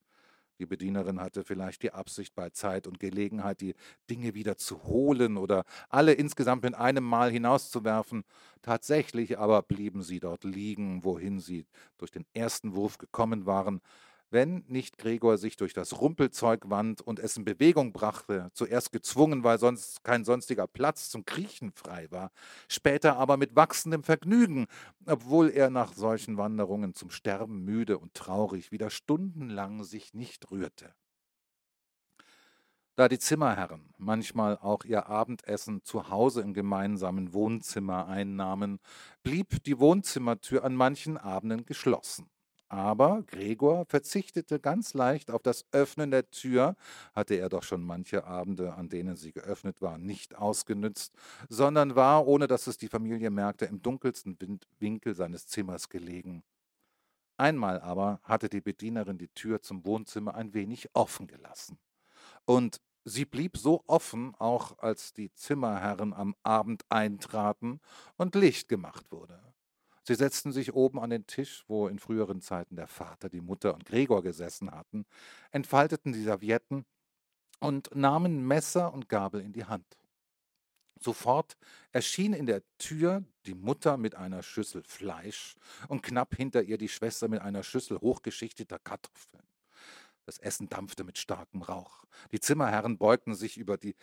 Die Bedienerin hatte vielleicht die Absicht, bei Zeit und Gelegenheit die Dinge wieder zu holen oder alle insgesamt mit einem Mal hinauszuwerfen. Tatsächlich aber blieben sie dort liegen, wohin sie durch den ersten Wurf gekommen waren, wenn nicht Gregor sich durch das Rumpelzeug wand und es in Bewegung brachte, zuerst gezwungen, weil sonst kein sonstiger Platz zum Kriechen frei war, später aber mit wachsendem Vergnügen, obwohl er nach solchen Wanderungen zum Sterben müde und traurig wieder stundenlang sich nicht rührte. Da die Zimmerherren manchmal auch ihr Abendessen zu Hause im gemeinsamen Wohnzimmer einnahmen, blieb die Wohnzimmertür an manchen Abenden geschlossen. Aber Gregor verzichtete ganz leicht auf das Öffnen der Tür, hatte er doch schon manche Abende, an denen sie geöffnet war, nicht ausgenützt, sondern war, ohne dass es die Familie merkte, im dunkelsten Winkel seines Zimmers gelegen. Einmal aber hatte die Bedienerin die Tür zum Wohnzimmer ein wenig offen gelassen. Und sie blieb so offen, auch als die Zimmerherren am Abend eintraten und Licht gemacht wurde. Sie setzten sich oben an den Tisch, wo in früheren Zeiten der Vater, die Mutter und Gregor gesessen hatten, entfalteten die Servietten und nahmen Messer und Gabel in die Hand. Sofort erschien in der Tür die Mutter mit einer Schüssel Fleisch und knapp hinter ihr die Schwester mit einer Schüssel hochgeschichteter Kartoffeln. Das Essen dampfte mit starkem Rauch. Die Zimmerherren beugten sich über die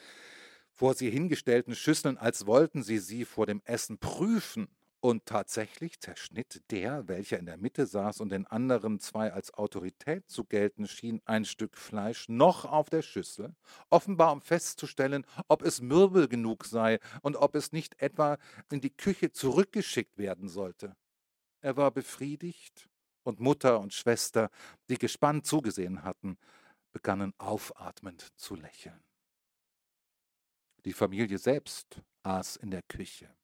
vor sie hingestellten Schüsseln, als wollten sie sie vor dem Essen prüfen Und tatsächlich zerschnitt der, welcher in der Mitte saß und den anderen zwei als Autorität zu gelten schien, ein Stück Fleisch noch auf der Schüssel, offenbar um festzustellen, ob es mürbe genug sei und ob es nicht etwa in die Küche zurückgeschickt werden sollte. Er war befriedigt, und Mutter und Schwester, die gespannt zugesehen hatten, begannen aufatmend zu lächeln. Die Familie selbst aß in der Küche.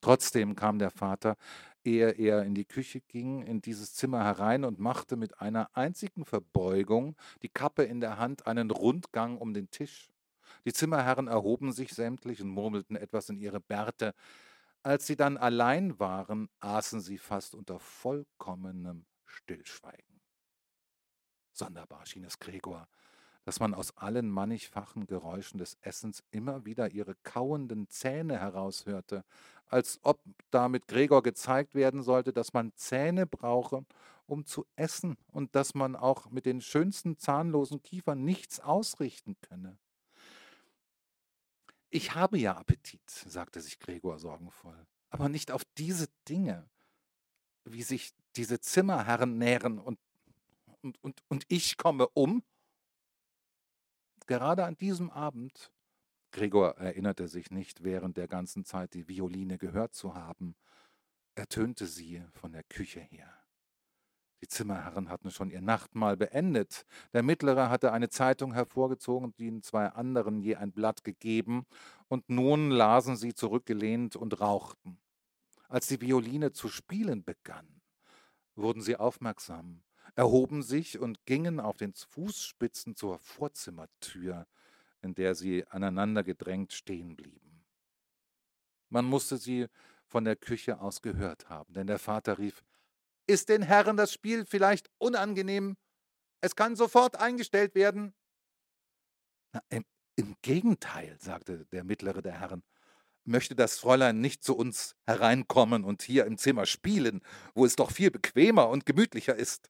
Trotzdem kam der Vater, ehe er in die Küche ging, in dieses Zimmer herein und machte mit einer einzigen Verbeugung, die Kappe in der Hand, einen Rundgang um den Tisch. Die Zimmerherren erhoben sich sämtlich und murmelten etwas in ihre Bärte. Als sie dann allein waren, aßen sie fast unter vollkommenem Stillschweigen. Sonderbar schien es Gregor, dass man aus allen mannigfachen Geräuschen des Essens immer wieder ihre kauenden Zähne heraushörte, als ob damit Gregor gezeigt werden sollte, dass man Zähne brauche, um zu essen und dass man auch mit den schönsten zahnlosen Kiefern nichts ausrichten könne. Ich habe ja Appetit, sagte sich Gregor sorgenvoll, aber nicht auf diese Dinge, wie sich diese Zimmerherren nähren und, und, und, und ich komme um Gerade an diesem Abend, Gregor erinnerte sich nicht während der ganzen Zeit die Violine gehört zu haben, ertönte sie von der Küche her. Die Zimmerherren hatten schon ihr Nachtmahl beendet. Der Mittlere hatte eine Zeitung hervorgezogen und den zwei anderen je ein Blatt gegeben, und nun lasen sie zurückgelehnt und rauchten. Als die Violine zu spielen begann, wurden sie aufmerksam erhoben sich und gingen auf den Fußspitzen zur Vorzimmertür, in der sie aneinander gedrängt stehen blieben. Man musste sie von der Küche aus gehört haben, denn der Vater rief Ist den Herren das Spiel vielleicht unangenehm? Es kann sofort eingestellt werden. Na, im, Im Gegenteil, sagte der mittlere der Herren, möchte das Fräulein nicht zu uns hereinkommen und hier im Zimmer spielen, wo es doch viel bequemer und gemütlicher ist.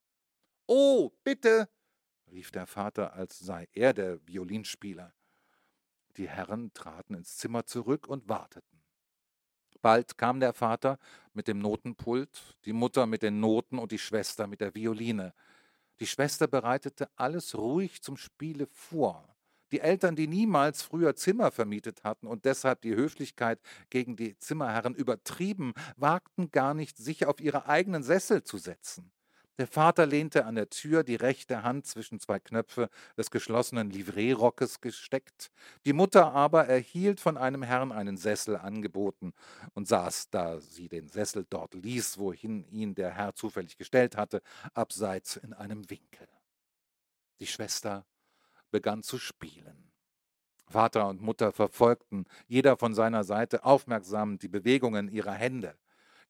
Oh, bitte, rief der Vater, als sei er der Violinspieler. Die Herren traten ins Zimmer zurück und warteten. Bald kam der Vater mit dem Notenpult, die Mutter mit den Noten und die Schwester mit der Violine. Die Schwester bereitete alles ruhig zum Spiele vor. Die Eltern, die niemals früher Zimmer vermietet hatten und deshalb die Höflichkeit gegen die Zimmerherren übertrieben, wagten gar nicht, sich auf ihre eigenen Sessel zu setzen. Der Vater lehnte an der Tür, die rechte Hand zwischen zwei Knöpfe des geschlossenen Livreerockes gesteckt. Die Mutter aber erhielt von einem Herrn einen Sessel angeboten und saß, da sie den Sessel dort ließ, wohin ihn der Herr zufällig gestellt hatte, abseits in einem Winkel. Die Schwester begann zu spielen. Vater und Mutter verfolgten, jeder von seiner Seite aufmerksam die Bewegungen ihrer Hände.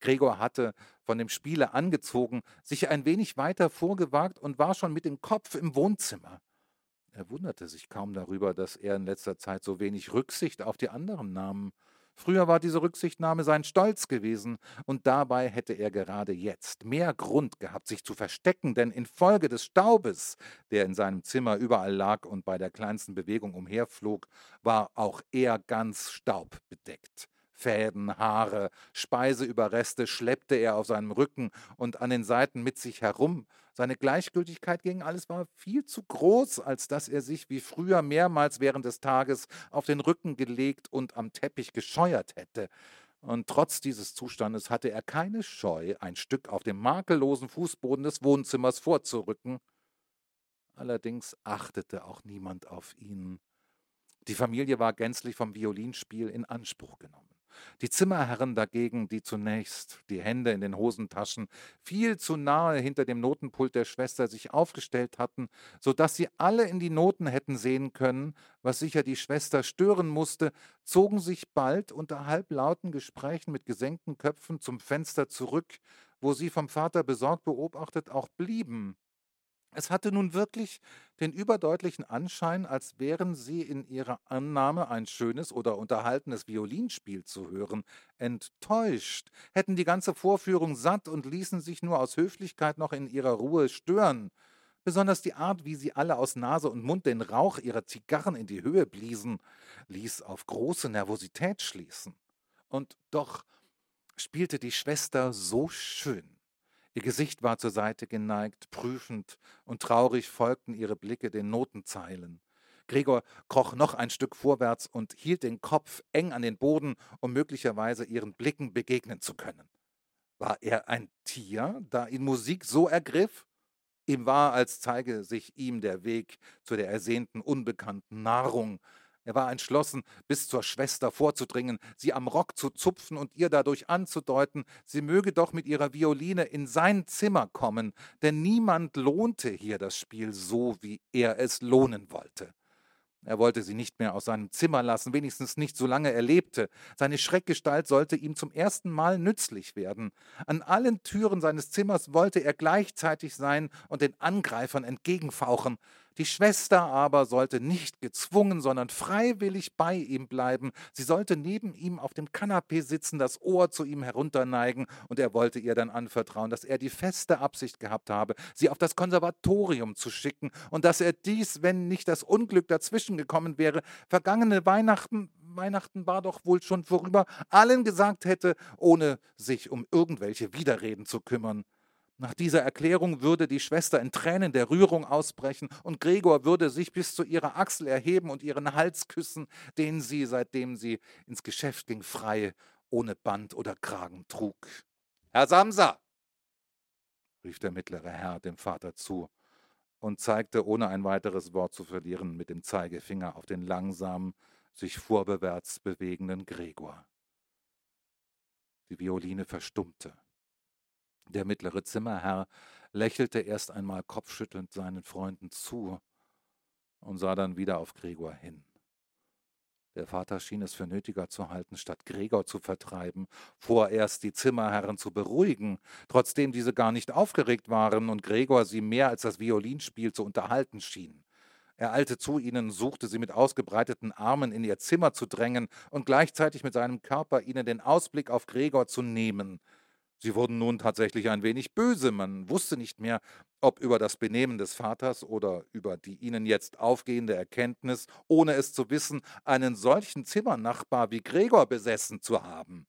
Gregor hatte von dem Spiele angezogen, sich ein wenig weiter vorgewagt und war schon mit dem Kopf im Wohnzimmer. Er wunderte sich kaum darüber, dass er in letzter Zeit so wenig Rücksicht auf die anderen nahm. Früher war diese Rücksichtnahme sein Stolz gewesen, und dabei hätte er gerade jetzt mehr Grund gehabt, sich zu verstecken, denn infolge des Staubes, der in seinem Zimmer überall lag und bei der kleinsten Bewegung umherflog, war auch er ganz staubbedeckt. Fäden, Haare, Speiseüberreste schleppte er auf seinem Rücken und an den Seiten mit sich herum. Seine Gleichgültigkeit gegen alles war viel zu groß, als dass er sich wie früher mehrmals während des Tages auf den Rücken gelegt und am Teppich gescheuert hätte. Und trotz dieses Zustandes hatte er keine Scheu, ein Stück auf dem makellosen Fußboden des Wohnzimmers vorzurücken. Allerdings achtete auch niemand auf ihn. Die Familie war gänzlich vom Violinspiel in Anspruch genommen. Die Zimmerherren dagegen, die zunächst die Hände in den Hosentaschen viel zu nahe hinter dem Notenpult der Schwester sich aufgestellt hatten, so dass sie alle in die Noten hätten sehen können, was sicher die Schwester stören musste, zogen sich bald unter halblauten Gesprächen mit gesenkten Köpfen zum Fenster zurück, wo sie vom Vater besorgt beobachtet auch blieben. Es hatte nun wirklich den überdeutlichen Anschein, als wären sie in ihrer Annahme, ein schönes oder unterhaltenes Violinspiel zu hören, enttäuscht, hätten die ganze Vorführung satt und ließen sich nur aus Höflichkeit noch in ihrer Ruhe stören. Besonders die Art, wie sie alle aus Nase und Mund den Rauch ihrer Zigarren in die Höhe bliesen, ließ auf große Nervosität schließen. Und doch spielte die Schwester so schön. Ihr Gesicht war zur Seite geneigt, prüfend und traurig folgten ihre Blicke den Notenzeilen. Gregor kroch noch ein Stück vorwärts und hielt den Kopf eng an den Boden, um möglicherweise ihren Blicken begegnen zu können. War er ein Tier, da ihn Musik so ergriff? Ihm war, als zeige sich ihm der Weg zu der ersehnten unbekannten Nahrung. Er war entschlossen, bis zur Schwester vorzudringen, sie am Rock zu zupfen und ihr dadurch anzudeuten, sie möge doch mit ihrer Violine in sein Zimmer kommen, denn niemand lohnte hier das Spiel so, wie er es lohnen wollte. Er wollte sie nicht mehr aus seinem Zimmer lassen, wenigstens nicht solange er lebte. Seine Schreckgestalt sollte ihm zum ersten Mal nützlich werden. An allen Türen seines Zimmers wollte er gleichzeitig sein und den Angreifern entgegenfauchen. Die Schwester aber sollte nicht gezwungen, sondern freiwillig bei ihm bleiben. Sie sollte neben ihm auf dem Kanapee sitzen, das Ohr zu ihm herunterneigen, und er wollte ihr dann anvertrauen, dass er die feste Absicht gehabt habe, sie auf das Konservatorium zu schicken, und dass er dies, wenn nicht das Unglück dazwischen gekommen wäre, vergangene Weihnachten, Weihnachten war doch wohl schon vorüber, allen gesagt hätte, ohne sich um irgendwelche Widerreden zu kümmern. Nach dieser Erklärung würde die Schwester in Tränen der Rührung ausbrechen und Gregor würde sich bis zu ihrer Achsel erheben und ihren Hals küssen, den sie, seitdem sie ins Geschäft ging, frei, ohne Band oder Kragen trug. Herr Samsa! rief der mittlere Herr dem Vater zu und zeigte, ohne ein weiteres Wort zu verlieren, mit dem Zeigefinger auf den langsam sich vorwärts bewegenden Gregor. Die Violine verstummte. Der mittlere Zimmerherr lächelte erst einmal kopfschüttelnd seinen Freunden zu und sah dann wieder auf Gregor hin. Der Vater schien es für nötiger zu halten, statt Gregor zu vertreiben, vorerst die Zimmerherren zu beruhigen, trotzdem diese gar nicht aufgeregt waren und Gregor sie mehr als das Violinspiel zu unterhalten schien. Er eilte zu ihnen, suchte sie mit ausgebreiteten Armen in ihr Zimmer zu drängen und gleichzeitig mit seinem Körper ihnen den Ausblick auf Gregor zu nehmen. Sie wurden nun tatsächlich ein wenig böse, man wusste nicht mehr, ob über das Benehmen des Vaters oder über die ihnen jetzt aufgehende Erkenntnis, ohne es zu wissen, einen solchen Zimmernachbar wie Gregor besessen zu haben.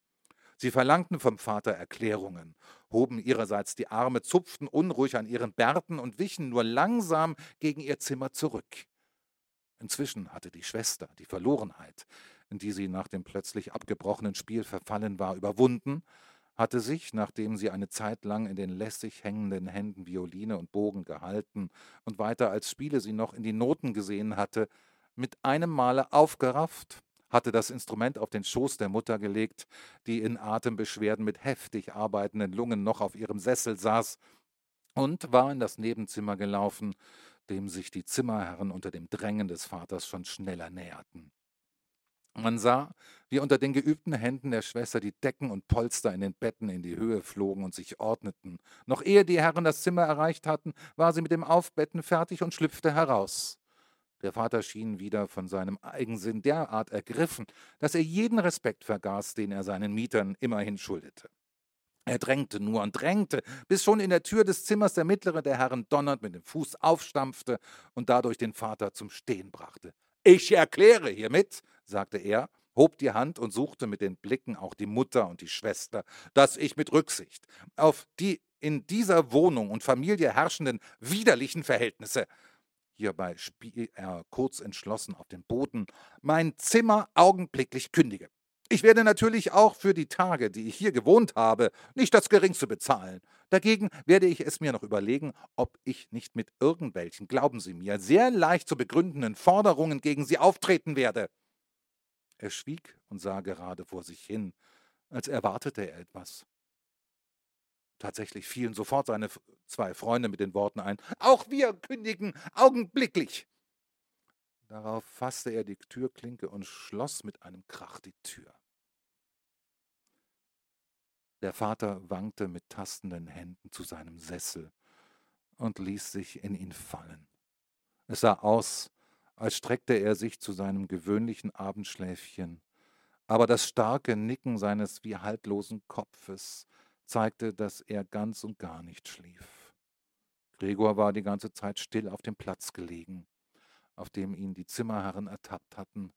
Sie verlangten vom Vater Erklärungen, hoben ihrerseits die Arme, zupften unruhig an ihren Bärten und wichen nur langsam gegen ihr Zimmer zurück. Inzwischen hatte die Schwester die Verlorenheit, in die sie nach dem plötzlich abgebrochenen Spiel verfallen war, überwunden hatte sich, nachdem sie eine Zeit lang in den lässig hängenden Händen Violine und Bogen gehalten und weiter als Spiele sie noch in die Noten gesehen hatte, mit einem Male aufgerafft, hatte das Instrument auf den Schoß der Mutter gelegt, die in Atembeschwerden mit heftig arbeitenden Lungen noch auf ihrem Sessel saß, und war in das Nebenzimmer gelaufen, dem sich die Zimmerherren unter dem Drängen des Vaters schon schneller näherten. Man sah, wie unter den geübten Händen der Schwester die Decken und Polster in den Betten in die Höhe flogen und sich ordneten. Noch ehe die Herren das Zimmer erreicht hatten, war sie mit dem Aufbetten fertig und schlüpfte heraus. Der Vater schien wieder von seinem Eigensinn derart ergriffen, dass er jeden Respekt vergaß, den er seinen Mietern immerhin schuldete. Er drängte nur und drängte, bis schon in der Tür des Zimmers der mittlere der Herren donnernd mit dem Fuß aufstampfte und dadurch den Vater zum Stehen brachte. Ich erkläre hiermit, sagte er, hob die Hand und suchte mit den Blicken auch die Mutter und die Schwester, dass ich mit Rücksicht auf die in dieser Wohnung und Familie herrschenden widerlichen Verhältnisse hierbei spie er kurz entschlossen auf den Boden, mein Zimmer augenblicklich kündige. Ich werde natürlich auch für die Tage, die ich hier gewohnt habe, nicht das geringste bezahlen. Dagegen werde ich es mir noch überlegen, ob ich nicht mit irgendwelchen, glauben Sie mir, sehr leicht zu begründenden Forderungen gegen Sie auftreten werde. Er schwieg und sah gerade vor sich hin, als erwartete er etwas. Tatsächlich fielen sofort seine zwei Freunde mit den Worten ein Auch wir kündigen augenblicklich. Darauf fasste er die Türklinke und schloss mit einem Krach die Tür. Der Vater wankte mit tastenden Händen zu seinem Sessel und ließ sich in ihn fallen. Es sah aus, als streckte er sich zu seinem gewöhnlichen Abendschläfchen, aber das starke Nicken seines wie haltlosen Kopfes zeigte, dass er ganz und gar nicht schlief. Gregor war die ganze Zeit still auf dem Platz gelegen, auf dem ihn die Zimmerherren ertappt hatten.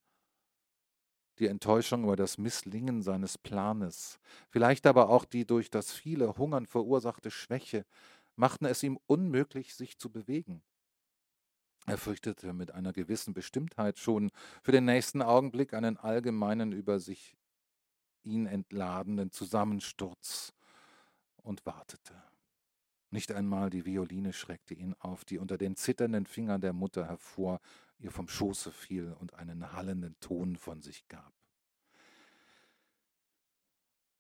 die Enttäuschung über das Misslingen seines Planes, vielleicht aber auch die durch das viele Hungern verursachte Schwäche, machten es ihm unmöglich, sich zu bewegen. Er fürchtete mit einer gewissen Bestimmtheit schon für den nächsten Augenblick einen allgemeinen über sich ihn entladenen Zusammensturz und wartete. Nicht einmal die Violine schreckte ihn auf, die unter den zitternden Fingern der Mutter hervor ihr vom Schoße fiel und einen hallenden Ton von sich gab.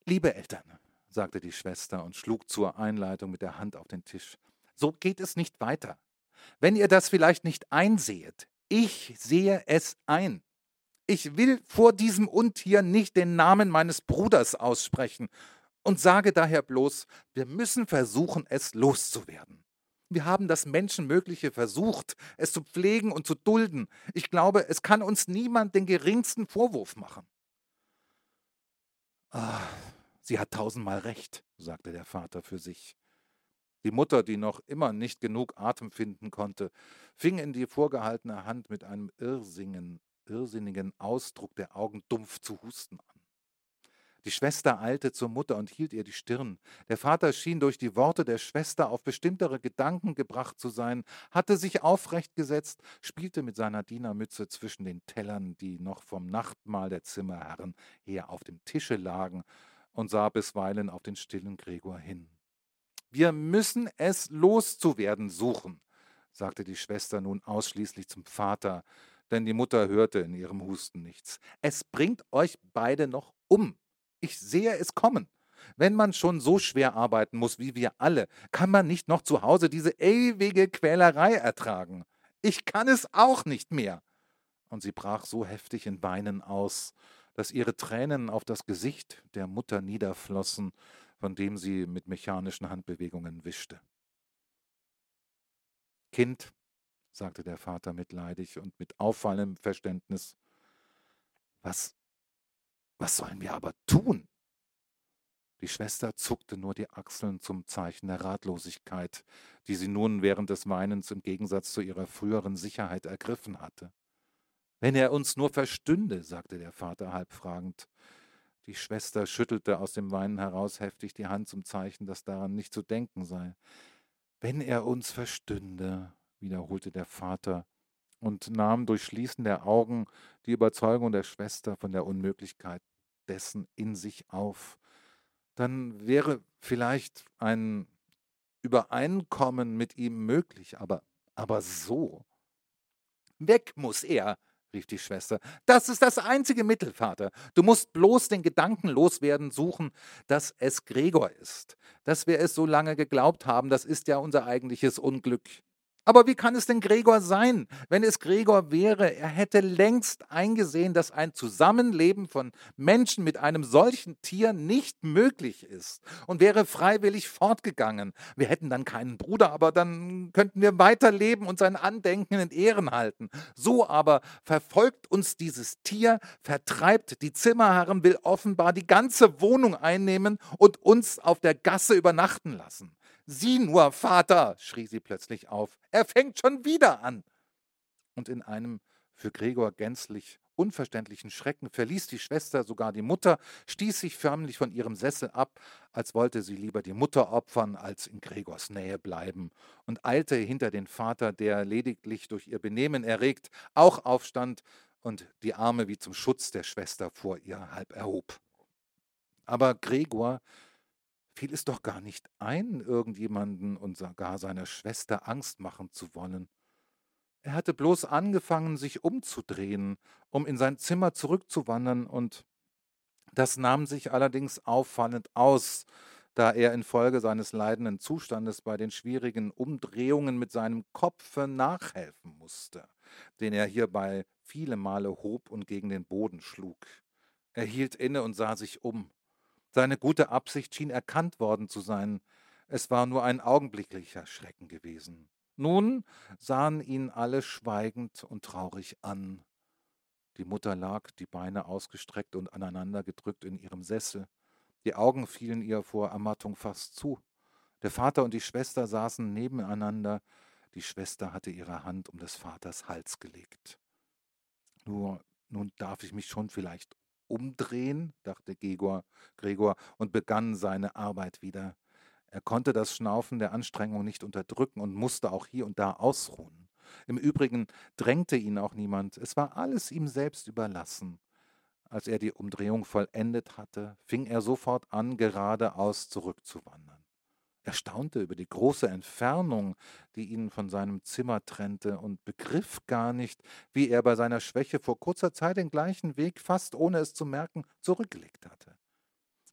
Liebe Eltern, sagte die Schwester und schlug zur Einleitung mit der Hand auf den Tisch, so geht es nicht weiter. Wenn ihr das vielleicht nicht einsehet, ich sehe es ein. Ich will vor diesem Untier nicht den Namen meines Bruders aussprechen und sage daher bloß, wir müssen versuchen, es loszuwerden. Wir haben das Menschenmögliche versucht, es zu pflegen und zu dulden. Ich glaube, es kann uns niemand den geringsten Vorwurf machen. Ah, sie hat tausendmal recht, sagte der Vater für sich. Die Mutter, die noch immer nicht genug Atem finden konnte, fing in die vorgehaltene Hand mit einem irrsinnigen Ausdruck der Augen dumpf zu husten an. Die Schwester eilte zur Mutter und hielt ihr die Stirn. Der Vater schien durch die Worte der Schwester auf bestimmtere Gedanken gebracht zu sein, hatte sich aufrecht gesetzt, spielte mit seiner Dienermütze zwischen den Tellern, die noch vom Nachtmahl der Zimmerherren her auf dem Tische lagen, und sah bisweilen auf den stillen Gregor hin. Wir müssen es loszuwerden suchen, sagte die Schwester nun ausschließlich zum Vater, denn die Mutter hörte in ihrem Husten nichts. Es bringt euch beide noch um. Ich sehe es kommen. Wenn man schon so schwer arbeiten muss wie wir alle, kann man nicht noch zu Hause diese ewige Quälerei ertragen. Ich kann es auch nicht mehr. Und sie brach so heftig in Weinen aus, dass ihre Tränen auf das Gesicht der Mutter niederflossen, von dem sie mit mechanischen Handbewegungen wischte. Kind, sagte der Vater mitleidig und mit auffallendem Verständnis. Was, was sollen wir aber tun? Die Schwester zuckte nur die Achseln zum Zeichen der Ratlosigkeit, die sie nun während des Weinens im Gegensatz zu ihrer früheren Sicherheit ergriffen hatte. Wenn er uns nur verstünde, sagte der Vater halb fragend. Die Schwester schüttelte aus dem Weinen heraus heftig die Hand zum Zeichen, dass daran nicht zu denken sei. Wenn er uns verstünde, wiederholte der Vater und nahm durch Schließen der Augen die Überzeugung der Schwester von der Unmöglichkeit dessen in sich auf. Dann wäre vielleicht ein Übereinkommen mit ihm möglich, aber, aber so. Weg muss er, rief die Schwester. Das ist das einzige Mittel, Vater. Du musst bloß den Gedanken loswerden suchen, dass es Gregor ist. Dass wir es so lange geglaubt haben, das ist ja unser eigentliches Unglück. Aber wie kann es denn Gregor sein? Wenn es Gregor wäre, er hätte längst eingesehen, dass ein Zusammenleben von Menschen mit einem solchen Tier nicht möglich ist und wäre freiwillig fortgegangen. Wir hätten dann keinen Bruder, aber dann könnten wir weiterleben und sein Andenken in Ehren halten. So aber verfolgt uns dieses Tier, vertreibt die Zimmerherren, will offenbar die ganze Wohnung einnehmen und uns auf der Gasse übernachten lassen. Sieh nur, Vater, schrie sie plötzlich auf, er fängt schon wieder an. Und in einem für Gregor gänzlich unverständlichen Schrecken verließ die Schwester sogar die Mutter, stieß sich förmlich von ihrem Sessel ab, als wollte sie lieber die Mutter opfern, als in Gregors Nähe bleiben, und eilte hinter den Vater, der lediglich durch ihr Benehmen erregt, auch aufstand und die Arme wie zum Schutz der Schwester vor ihr halb erhob. Aber Gregor fiel es doch gar nicht ein, irgendjemanden und gar seiner Schwester Angst machen zu wollen. Er hatte bloß angefangen, sich umzudrehen, um in sein Zimmer zurückzuwandern, und das nahm sich allerdings auffallend aus, da er infolge seines leidenden Zustandes bei den schwierigen Umdrehungen mit seinem Kopfe nachhelfen musste, den er hierbei viele Male hob und gegen den Boden schlug. Er hielt inne und sah sich um. Seine gute Absicht schien erkannt worden zu sein. Es war nur ein augenblicklicher Schrecken gewesen. Nun sahen ihn alle schweigend und traurig an. Die Mutter lag, die Beine ausgestreckt und aneinander gedrückt in ihrem Sessel. Die Augen fielen ihr vor Ermattung fast zu. Der Vater und die Schwester saßen nebeneinander. Die Schwester hatte ihre Hand um des Vaters Hals gelegt. Nur, nun darf ich mich schon vielleicht umdrehen, dachte Gregor, Gregor und begann seine Arbeit wieder. Er konnte das Schnaufen der Anstrengung nicht unterdrücken und musste auch hier und da ausruhen. Im Übrigen drängte ihn auch niemand, es war alles ihm selbst überlassen. Als er die Umdrehung vollendet hatte, fing er sofort an, geradeaus zurückzuwandern. Er staunte über die große Entfernung, die ihn von seinem Zimmer trennte, und begriff gar nicht, wie er bei seiner Schwäche vor kurzer Zeit den gleichen Weg, fast ohne es zu merken, zurückgelegt hatte.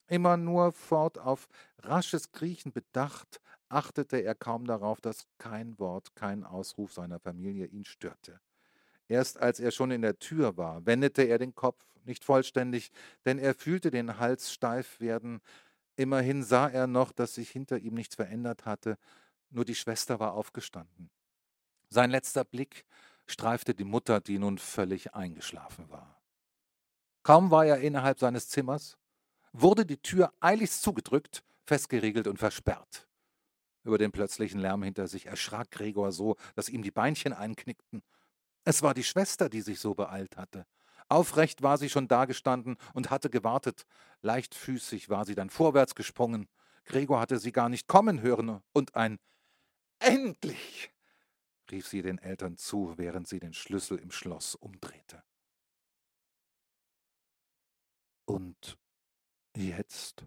Immer nur fort auf rasches Kriechen bedacht, achtete er kaum darauf, dass kein Wort, kein Ausruf seiner Familie ihn störte. Erst als er schon in der Tür war, wendete er den Kopf, nicht vollständig, denn er fühlte den Hals steif werden, Immerhin sah er noch, dass sich hinter ihm nichts verändert hatte, nur die Schwester war aufgestanden. Sein letzter Blick streifte die Mutter, die nun völlig eingeschlafen war. Kaum war er innerhalb seines Zimmers, wurde die Tür eiligst zugedrückt, festgeriegelt und versperrt. Über den plötzlichen Lärm hinter sich erschrak Gregor so, dass ihm die Beinchen einknickten. Es war die Schwester, die sich so beeilt hatte. Aufrecht war sie schon dagestanden und hatte gewartet. Leichtfüßig war sie dann vorwärts gesprungen. Gregor hatte sie gar nicht kommen hören und ein Endlich! rief sie den Eltern zu, während sie den Schlüssel im Schloss umdrehte. Und jetzt?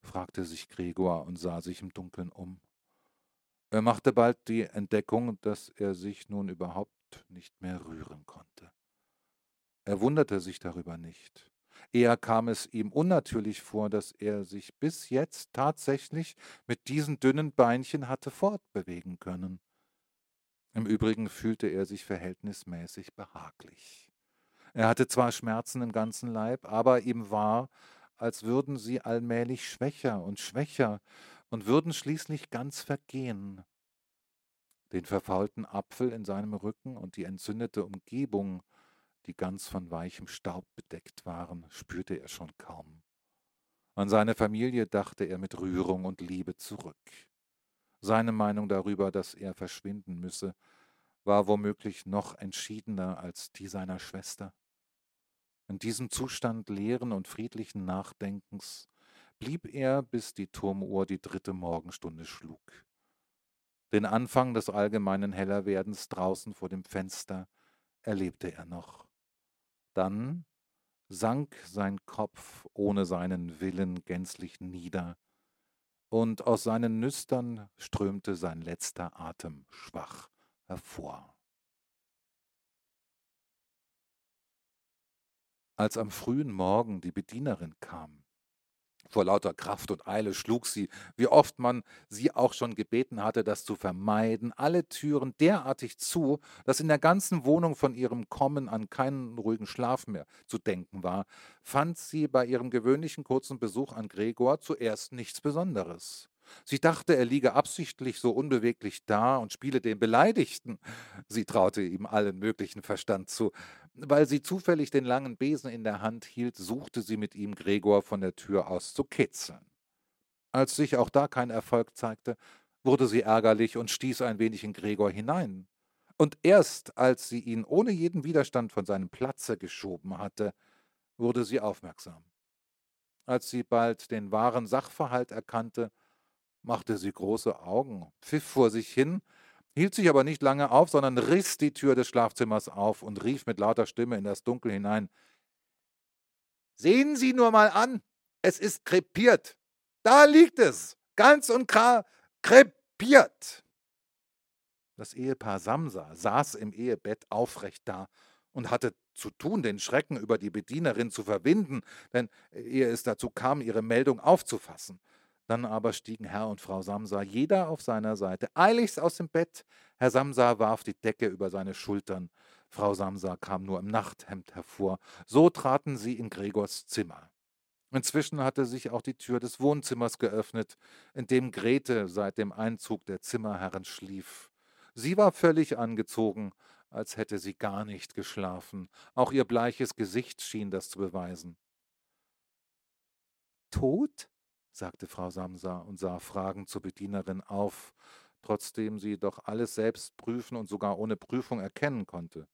fragte sich Gregor und sah sich im Dunkeln um. Er machte bald die Entdeckung, dass er sich nun überhaupt nicht mehr rühren konnte. Er wunderte sich darüber nicht. Eher kam es ihm unnatürlich vor, dass er sich bis jetzt tatsächlich mit diesen dünnen Beinchen hatte fortbewegen können. Im Übrigen fühlte er sich verhältnismäßig behaglich. Er hatte zwar Schmerzen im ganzen Leib, aber ihm war, als würden sie allmählich schwächer und schwächer und würden schließlich ganz vergehen. Den verfaulten Apfel in seinem Rücken und die entzündete Umgebung die ganz von weichem Staub bedeckt waren, spürte er schon kaum. An seine Familie dachte er mit Rührung und Liebe zurück. Seine Meinung darüber, dass er verschwinden müsse, war womöglich noch entschiedener als die seiner Schwester. In diesem Zustand leeren und friedlichen Nachdenkens blieb er, bis die Turmuhr die dritte Morgenstunde schlug. Den Anfang des allgemeinen Hellerwerdens draußen vor dem Fenster erlebte er noch. Dann sank sein Kopf ohne seinen Willen gänzlich nieder, und aus seinen Nüstern strömte sein letzter Atem schwach hervor. Als am frühen Morgen die Bedienerin kam, vor lauter Kraft und Eile schlug sie, wie oft man sie auch schon gebeten hatte, das zu vermeiden, alle Türen derartig zu, dass in der ganzen Wohnung von ihrem Kommen an keinen ruhigen Schlaf mehr zu denken war, fand sie bei ihrem gewöhnlichen kurzen Besuch an Gregor zuerst nichts Besonderes. Sie dachte, er liege absichtlich so unbeweglich da und spiele den Beleidigten. Sie traute ihm allen möglichen Verstand zu. Weil sie zufällig den langen Besen in der Hand hielt, suchte sie mit ihm Gregor von der Tür aus zu kitzeln. Als sich auch da kein Erfolg zeigte, wurde sie ärgerlich und stieß ein wenig in Gregor hinein. Und erst als sie ihn ohne jeden Widerstand von seinem Platze geschoben hatte, wurde sie aufmerksam. Als sie bald den wahren Sachverhalt erkannte, machte sie große Augen, pfiff vor sich hin, hielt sich aber nicht lange auf, sondern riss die Tür des Schlafzimmers auf und rief mit lauter Stimme in das Dunkel hinein Sehen Sie nur mal an, es ist krepiert. Da liegt es, ganz und klar krepiert. Das Ehepaar Samsa saß im Ehebett aufrecht da und hatte zu tun, den Schrecken über die Bedienerin zu verwinden, denn ehe es dazu kam, ihre Meldung aufzufassen. Dann aber stiegen Herr und Frau Samsa, jeder auf seiner Seite, eiligst aus dem Bett. Herr Samsa warf die Decke über seine Schultern. Frau Samsa kam nur im Nachthemd hervor. So traten sie in Gregors Zimmer. Inzwischen hatte sich auch die Tür des Wohnzimmers geöffnet, in dem Grete seit dem Einzug der Zimmerherren schlief. Sie war völlig angezogen, als hätte sie gar nicht geschlafen. Auch ihr bleiches Gesicht schien das zu beweisen. Tot? Sagte Frau Samsa und sah fragend zur Bedienerin auf, trotzdem sie doch alles selbst prüfen und sogar ohne Prüfung erkennen konnte.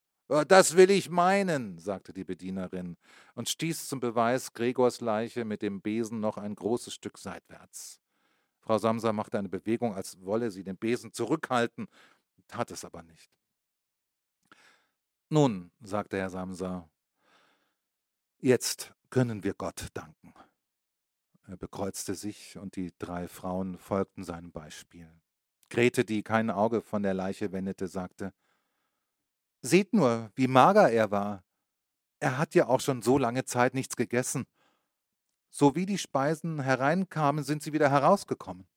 Das will ich meinen, sagte die Bedienerin und stieß zum Beweis Gregors Leiche mit dem Besen noch ein großes Stück seitwärts. Frau Samsa machte eine Bewegung, als wolle sie den Besen zurückhalten, tat es aber nicht. Nun, sagte Herr Samsa, jetzt können wir Gott danken. Er bekreuzte sich und die drei Frauen folgten seinem Beispiel. Grete, die kein Auge von der Leiche wendete, sagte, Seht nur, wie mager er war. Er hat ja auch schon so lange Zeit nichts gegessen. So wie die Speisen hereinkamen, sind sie wieder herausgekommen.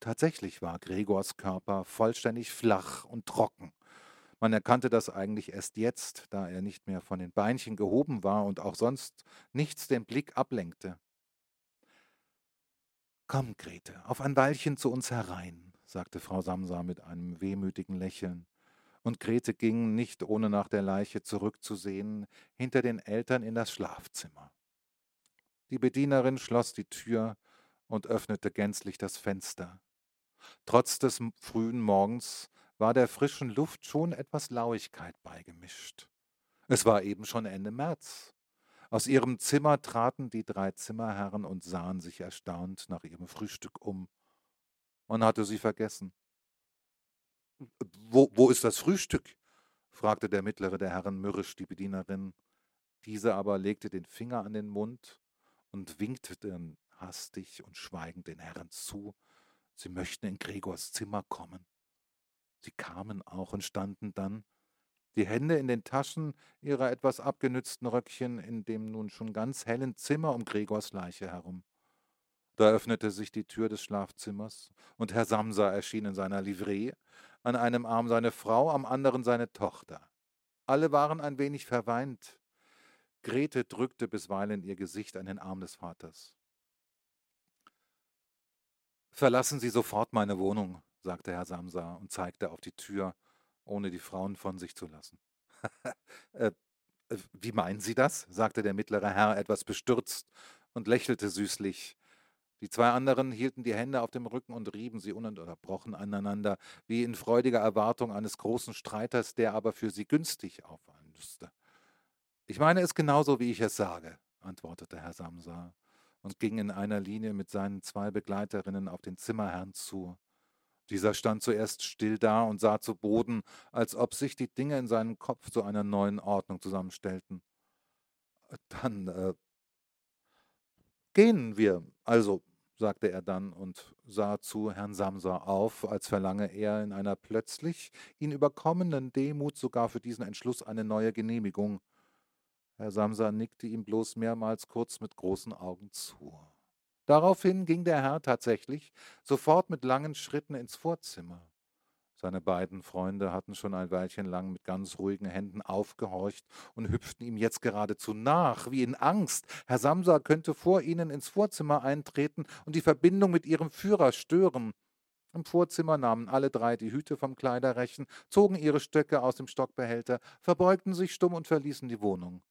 Tatsächlich war Gregors Körper vollständig flach und trocken. Man erkannte das eigentlich erst jetzt, da er nicht mehr von den Beinchen gehoben war und auch sonst nichts den Blick ablenkte. Komm, Grete, auf ein Weilchen zu uns herein, sagte Frau Samsa mit einem wehmütigen Lächeln und Grete ging, nicht ohne nach der Leiche zurückzusehen, hinter den Eltern in das Schlafzimmer. Die Bedienerin schloss die Tür und öffnete gänzlich das Fenster. Trotz des frühen Morgens war der frischen Luft schon etwas Lauigkeit beigemischt. Es war eben schon Ende März. Aus ihrem Zimmer traten die drei Zimmerherren und sahen sich erstaunt nach ihrem Frühstück um. Man hatte sie vergessen. Wo, wo ist das Frühstück? fragte der mittlere der Herren mürrisch die Bedienerin. Diese aber legte den Finger an den Mund und winkte dann hastig und schweigend den Herren zu, sie möchten in Gregors Zimmer kommen. Sie kamen auch und standen dann, die Hände in den Taschen ihrer etwas abgenützten Röckchen in dem nun schon ganz hellen Zimmer um Gregors Leiche herum. Da öffnete sich die Tür des Schlafzimmers, und Herr Samsa erschien in seiner Livree, an einem Arm seine Frau, am anderen seine Tochter. Alle waren ein wenig verweint. Grete drückte bisweilen ihr Gesicht an den Arm des Vaters. Verlassen Sie sofort meine Wohnung, sagte Herr Samsa und zeigte auf die Tür, ohne die Frauen von sich zu lassen. (laughs) äh, wie meinen Sie das? sagte der mittlere Herr etwas bestürzt und lächelte süßlich. Die zwei anderen hielten die Hände auf dem Rücken und rieben sie ununterbrochen aneinander, wie in freudiger Erwartung eines großen Streiters, der aber für sie günstig auffallen müsste. Ich meine es genauso, wie ich es sage, antwortete Herr Samsa und ging in einer Linie mit seinen zwei Begleiterinnen auf den Zimmerherrn zu. Dieser stand zuerst still da und sah zu Boden, als ob sich die Dinge in seinem Kopf zu einer neuen Ordnung zusammenstellten. Dann äh, Gehen wir also, sagte er dann und sah zu Herrn Samsa auf, als verlange er in einer plötzlich ihn überkommenen Demut sogar für diesen Entschluss eine neue Genehmigung. Herr Samsa nickte ihm bloß mehrmals kurz mit großen Augen zu. Daraufhin ging der Herr tatsächlich sofort mit langen Schritten ins Vorzimmer. Seine beiden Freunde hatten schon ein Weilchen lang mit ganz ruhigen Händen aufgehorcht und hüpften ihm jetzt geradezu nach, wie in Angst. Herr Samsa könnte vor ihnen ins Vorzimmer eintreten und die Verbindung mit ihrem Führer stören. Im Vorzimmer nahmen alle drei die Hüte vom Kleiderrechen, zogen ihre Stöcke aus dem Stockbehälter, verbeugten sich stumm und verließen die Wohnung.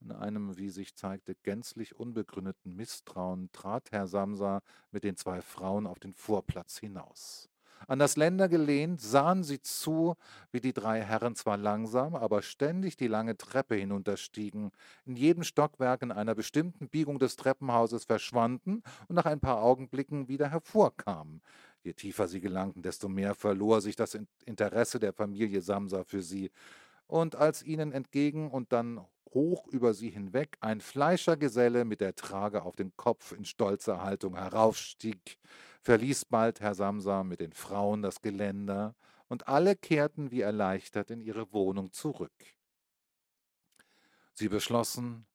In einem, wie sich zeigte, gänzlich unbegründeten Misstrauen trat Herr Samsa mit den zwei Frauen auf den Vorplatz hinaus. An das Länder gelehnt, sahen sie zu, wie die drei Herren zwar langsam, aber ständig die lange Treppe hinunterstiegen, in jedem Stockwerk in einer bestimmten Biegung des Treppenhauses verschwanden und nach ein paar Augenblicken wieder hervorkamen. Je tiefer sie gelangten, desto mehr verlor sich das Interesse der Familie Samsa für sie. Und als ihnen entgegen und dann hoch über sie hinweg ein Fleischergeselle mit der Trage auf dem Kopf in stolzer Haltung heraufstieg, verließ bald Herr Samsa mit den Frauen das Geländer, und alle kehrten wie erleichtert in ihre Wohnung zurück. Sie beschlossen,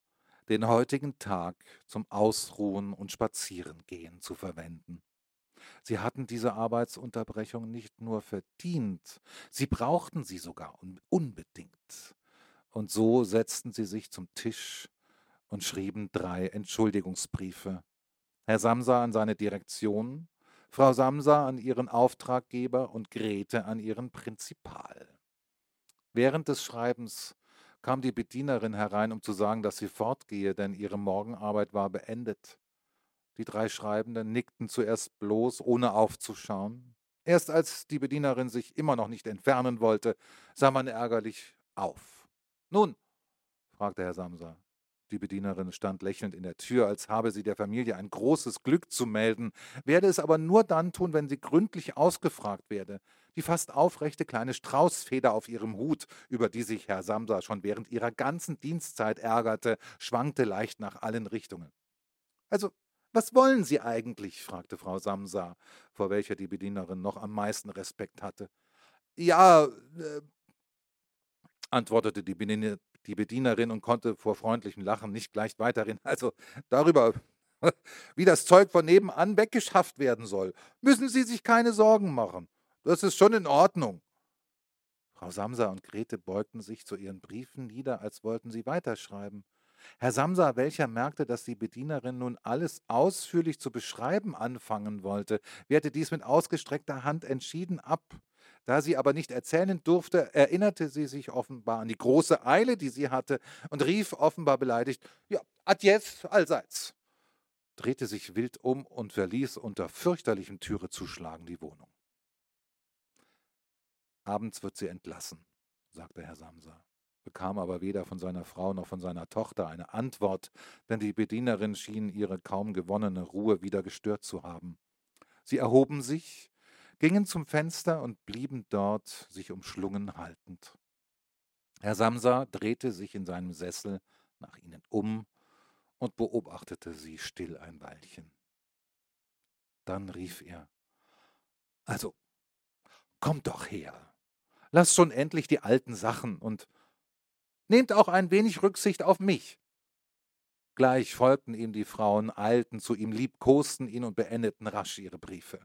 den heutigen Tag zum Ausruhen und Spazierengehen zu verwenden. Sie hatten diese Arbeitsunterbrechung nicht nur verdient, sie brauchten sie sogar unbedingt. Und so setzten sie sich zum Tisch und schrieben drei Entschuldigungsbriefe. Herr Samsa an seine Direktion, Frau Samsa an ihren Auftraggeber und Grete an ihren Prinzipal. Während des Schreibens kam die Bedienerin herein, um zu sagen, dass sie fortgehe, denn ihre Morgenarbeit war beendet. Die drei Schreibenden nickten zuerst bloß, ohne aufzuschauen. Erst als die Bedienerin sich immer noch nicht entfernen wollte, sah man ärgerlich auf. Nun, fragte Herr Samsa. Die Bedienerin stand lächelnd in der Tür, als habe sie der Familie ein großes Glück zu melden, werde es aber nur dann tun, wenn sie gründlich ausgefragt werde. Die fast aufrechte kleine Straußfeder auf ihrem Hut, über die sich Herr Samsa schon während ihrer ganzen Dienstzeit ärgerte, schwankte leicht nach allen Richtungen. Also, was wollen Sie eigentlich? fragte Frau Samsa, vor welcher die Bedienerin noch am meisten Respekt hatte. Ja, äh, antwortete die, Bedienerin, die Bedienerin und konnte vor freundlichem Lachen nicht gleich weiterreden. (laughs) Also darüber, (laughs) wie das Zeug von nebenan weggeschafft werden soll, müssen Sie sich keine Sorgen machen. Das ist schon in Ordnung. Frau Samsa und Grete beugten sich zu ihren Briefen nieder, als wollten sie weiterschreiben. Herr Samsa, welcher merkte, dass die Bedienerin nun alles ausführlich zu beschreiben anfangen wollte, wehrte dies mit ausgestreckter Hand entschieden ab. Da sie aber nicht erzählen durfte, erinnerte sie sich offenbar an die große Eile, die sie hatte, und rief offenbar beleidigt: Ja, adjes allseits, drehte sich wild um und verließ unter fürchterlichem Türezuschlagen die Wohnung. Abends wird sie entlassen, sagte Herr Samsa, bekam aber weder von seiner Frau noch von seiner Tochter eine Antwort, denn die Bedienerin schien ihre kaum gewonnene Ruhe wieder gestört zu haben. Sie erhoben sich, gingen zum Fenster und blieben dort sich umschlungen haltend. Herr Samsa drehte sich in seinem Sessel nach ihnen um und beobachtete sie still ein Weilchen. Dann rief er Also, kommt doch her. Lasst schon endlich die alten Sachen und nehmt auch ein wenig Rücksicht auf mich. Gleich folgten ihm die Frauen, eilten zu ihm, liebkosten ihn und beendeten rasch ihre Briefe.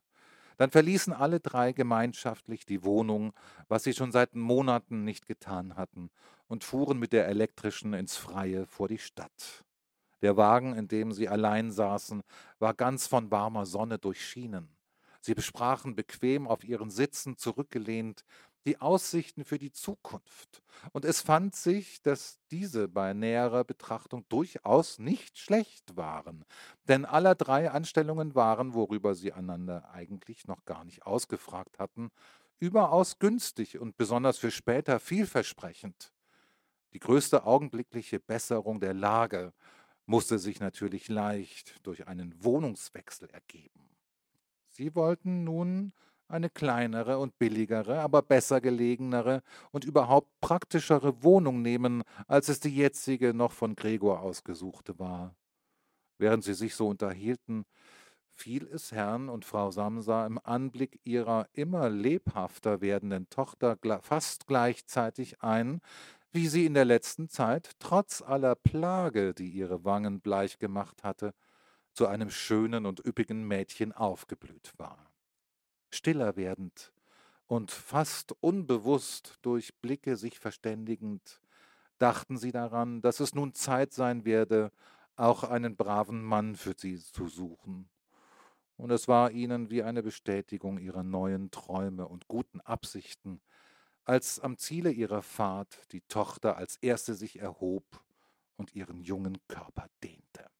Dann verließen alle drei gemeinschaftlich die Wohnung, was sie schon seit Monaten nicht getan hatten, und fuhren mit der elektrischen ins Freie vor die Stadt. Der Wagen, in dem sie allein saßen, war ganz von warmer Sonne durchschienen. Sie besprachen bequem auf ihren Sitzen zurückgelehnt die Aussichten für die Zukunft. Und es fand sich, dass diese bei näherer Betrachtung durchaus nicht schlecht waren, denn aller drei Anstellungen waren, worüber sie einander eigentlich noch gar nicht ausgefragt hatten, überaus günstig und besonders für später vielversprechend. Die größte augenblickliche Besserung der Lage musste sich natürlich leicht durch einen Wohnungswechsel ergeben. Sie wollten nun eine kleinere und billigere, aber besser gelegenere und überhaupt praktischere Wohnung nehmen, als es die jetzige noch von Gregor ausgesuchte war. Während sie sich so unterhielten, fiel es Herrn und Frau Samsa im Anblick ihrer immer lebhafter werdenden Tochter fast gleichzeitig ein, wie sie in der letzten Zeit, trotz aller Plage, die ihre Wangen bleich gemacht hatte, zu einem schönen und üppigen Mädchen aufgeblüht war stiller werdend und fast unbewusst durch Blicke sich verständigend, dachten sie daran, dass es nun Zeit sein werde, auch einen braven Mann für sie zu suchen. Und es war ihnen wie eine Bestätigung ihrer neuen Träume und guten Absichten, als am Ziele ihrer Fahrt die Tochter als erste sich erhob und ihren jungen Körper dehnte.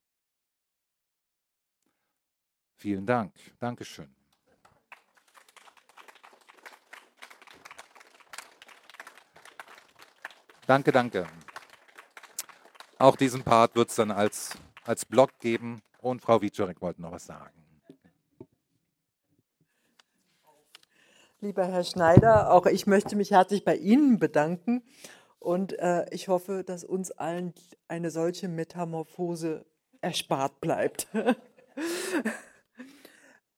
Vielen Dank. Dankeschön. Danke, danke. Auch diesen Part wird es dann als, als Blog geben. Und Frau Wiczorek wollte noch was sagen. Lieber Herr Schneider, auch ich möchte mich herzlich bei Ihnen bedanken und äh, ich hoffe, dass uns allen eine solche Metamorphose erspart bleibt. (laughs)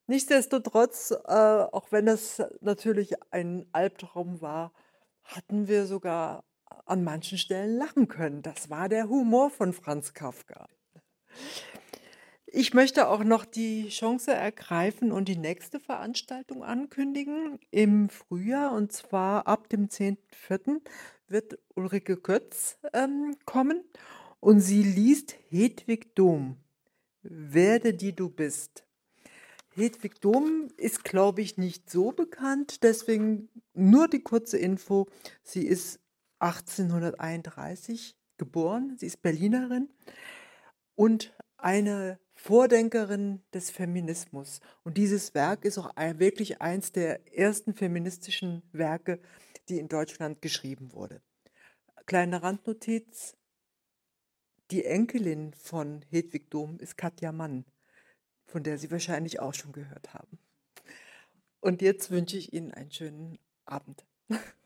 Nichtsdestotrotz, äh, auch wenn es natürlich ein Albtraum war, hatten wir sogar an manchen Stellen lachen können. Das war der Humor von Franz Kafka. Ich möchte auch noch die Chance ergreifen und die nächste Veranstaltung ankündigen im Frühjahr. Und zwar ab dem 10.04. wird Ulrike Kötz ähm, kommen und sie liest Hedwig Dom. Werde die du bist. Hedwig Dom ist, glaube ich, nicht so bekannt, deswegen nur die kurze Info. Sie ist 1831 geboren. Sie ist Berlinerin und eine Vordenkerin des Feminismus. Und dieses Werk ist auch wirklich eins der ersten feministischen Werke, die in Deutschland geschrieben wurde. Kleine Randnotiz, die Enkelin von Hedwig Dom ist Katja Mann, von der Sie wahrscheinlich auch schon gehört haben. Und jetzt wünsche ich Ihnen einen schönen Abend. (laughs)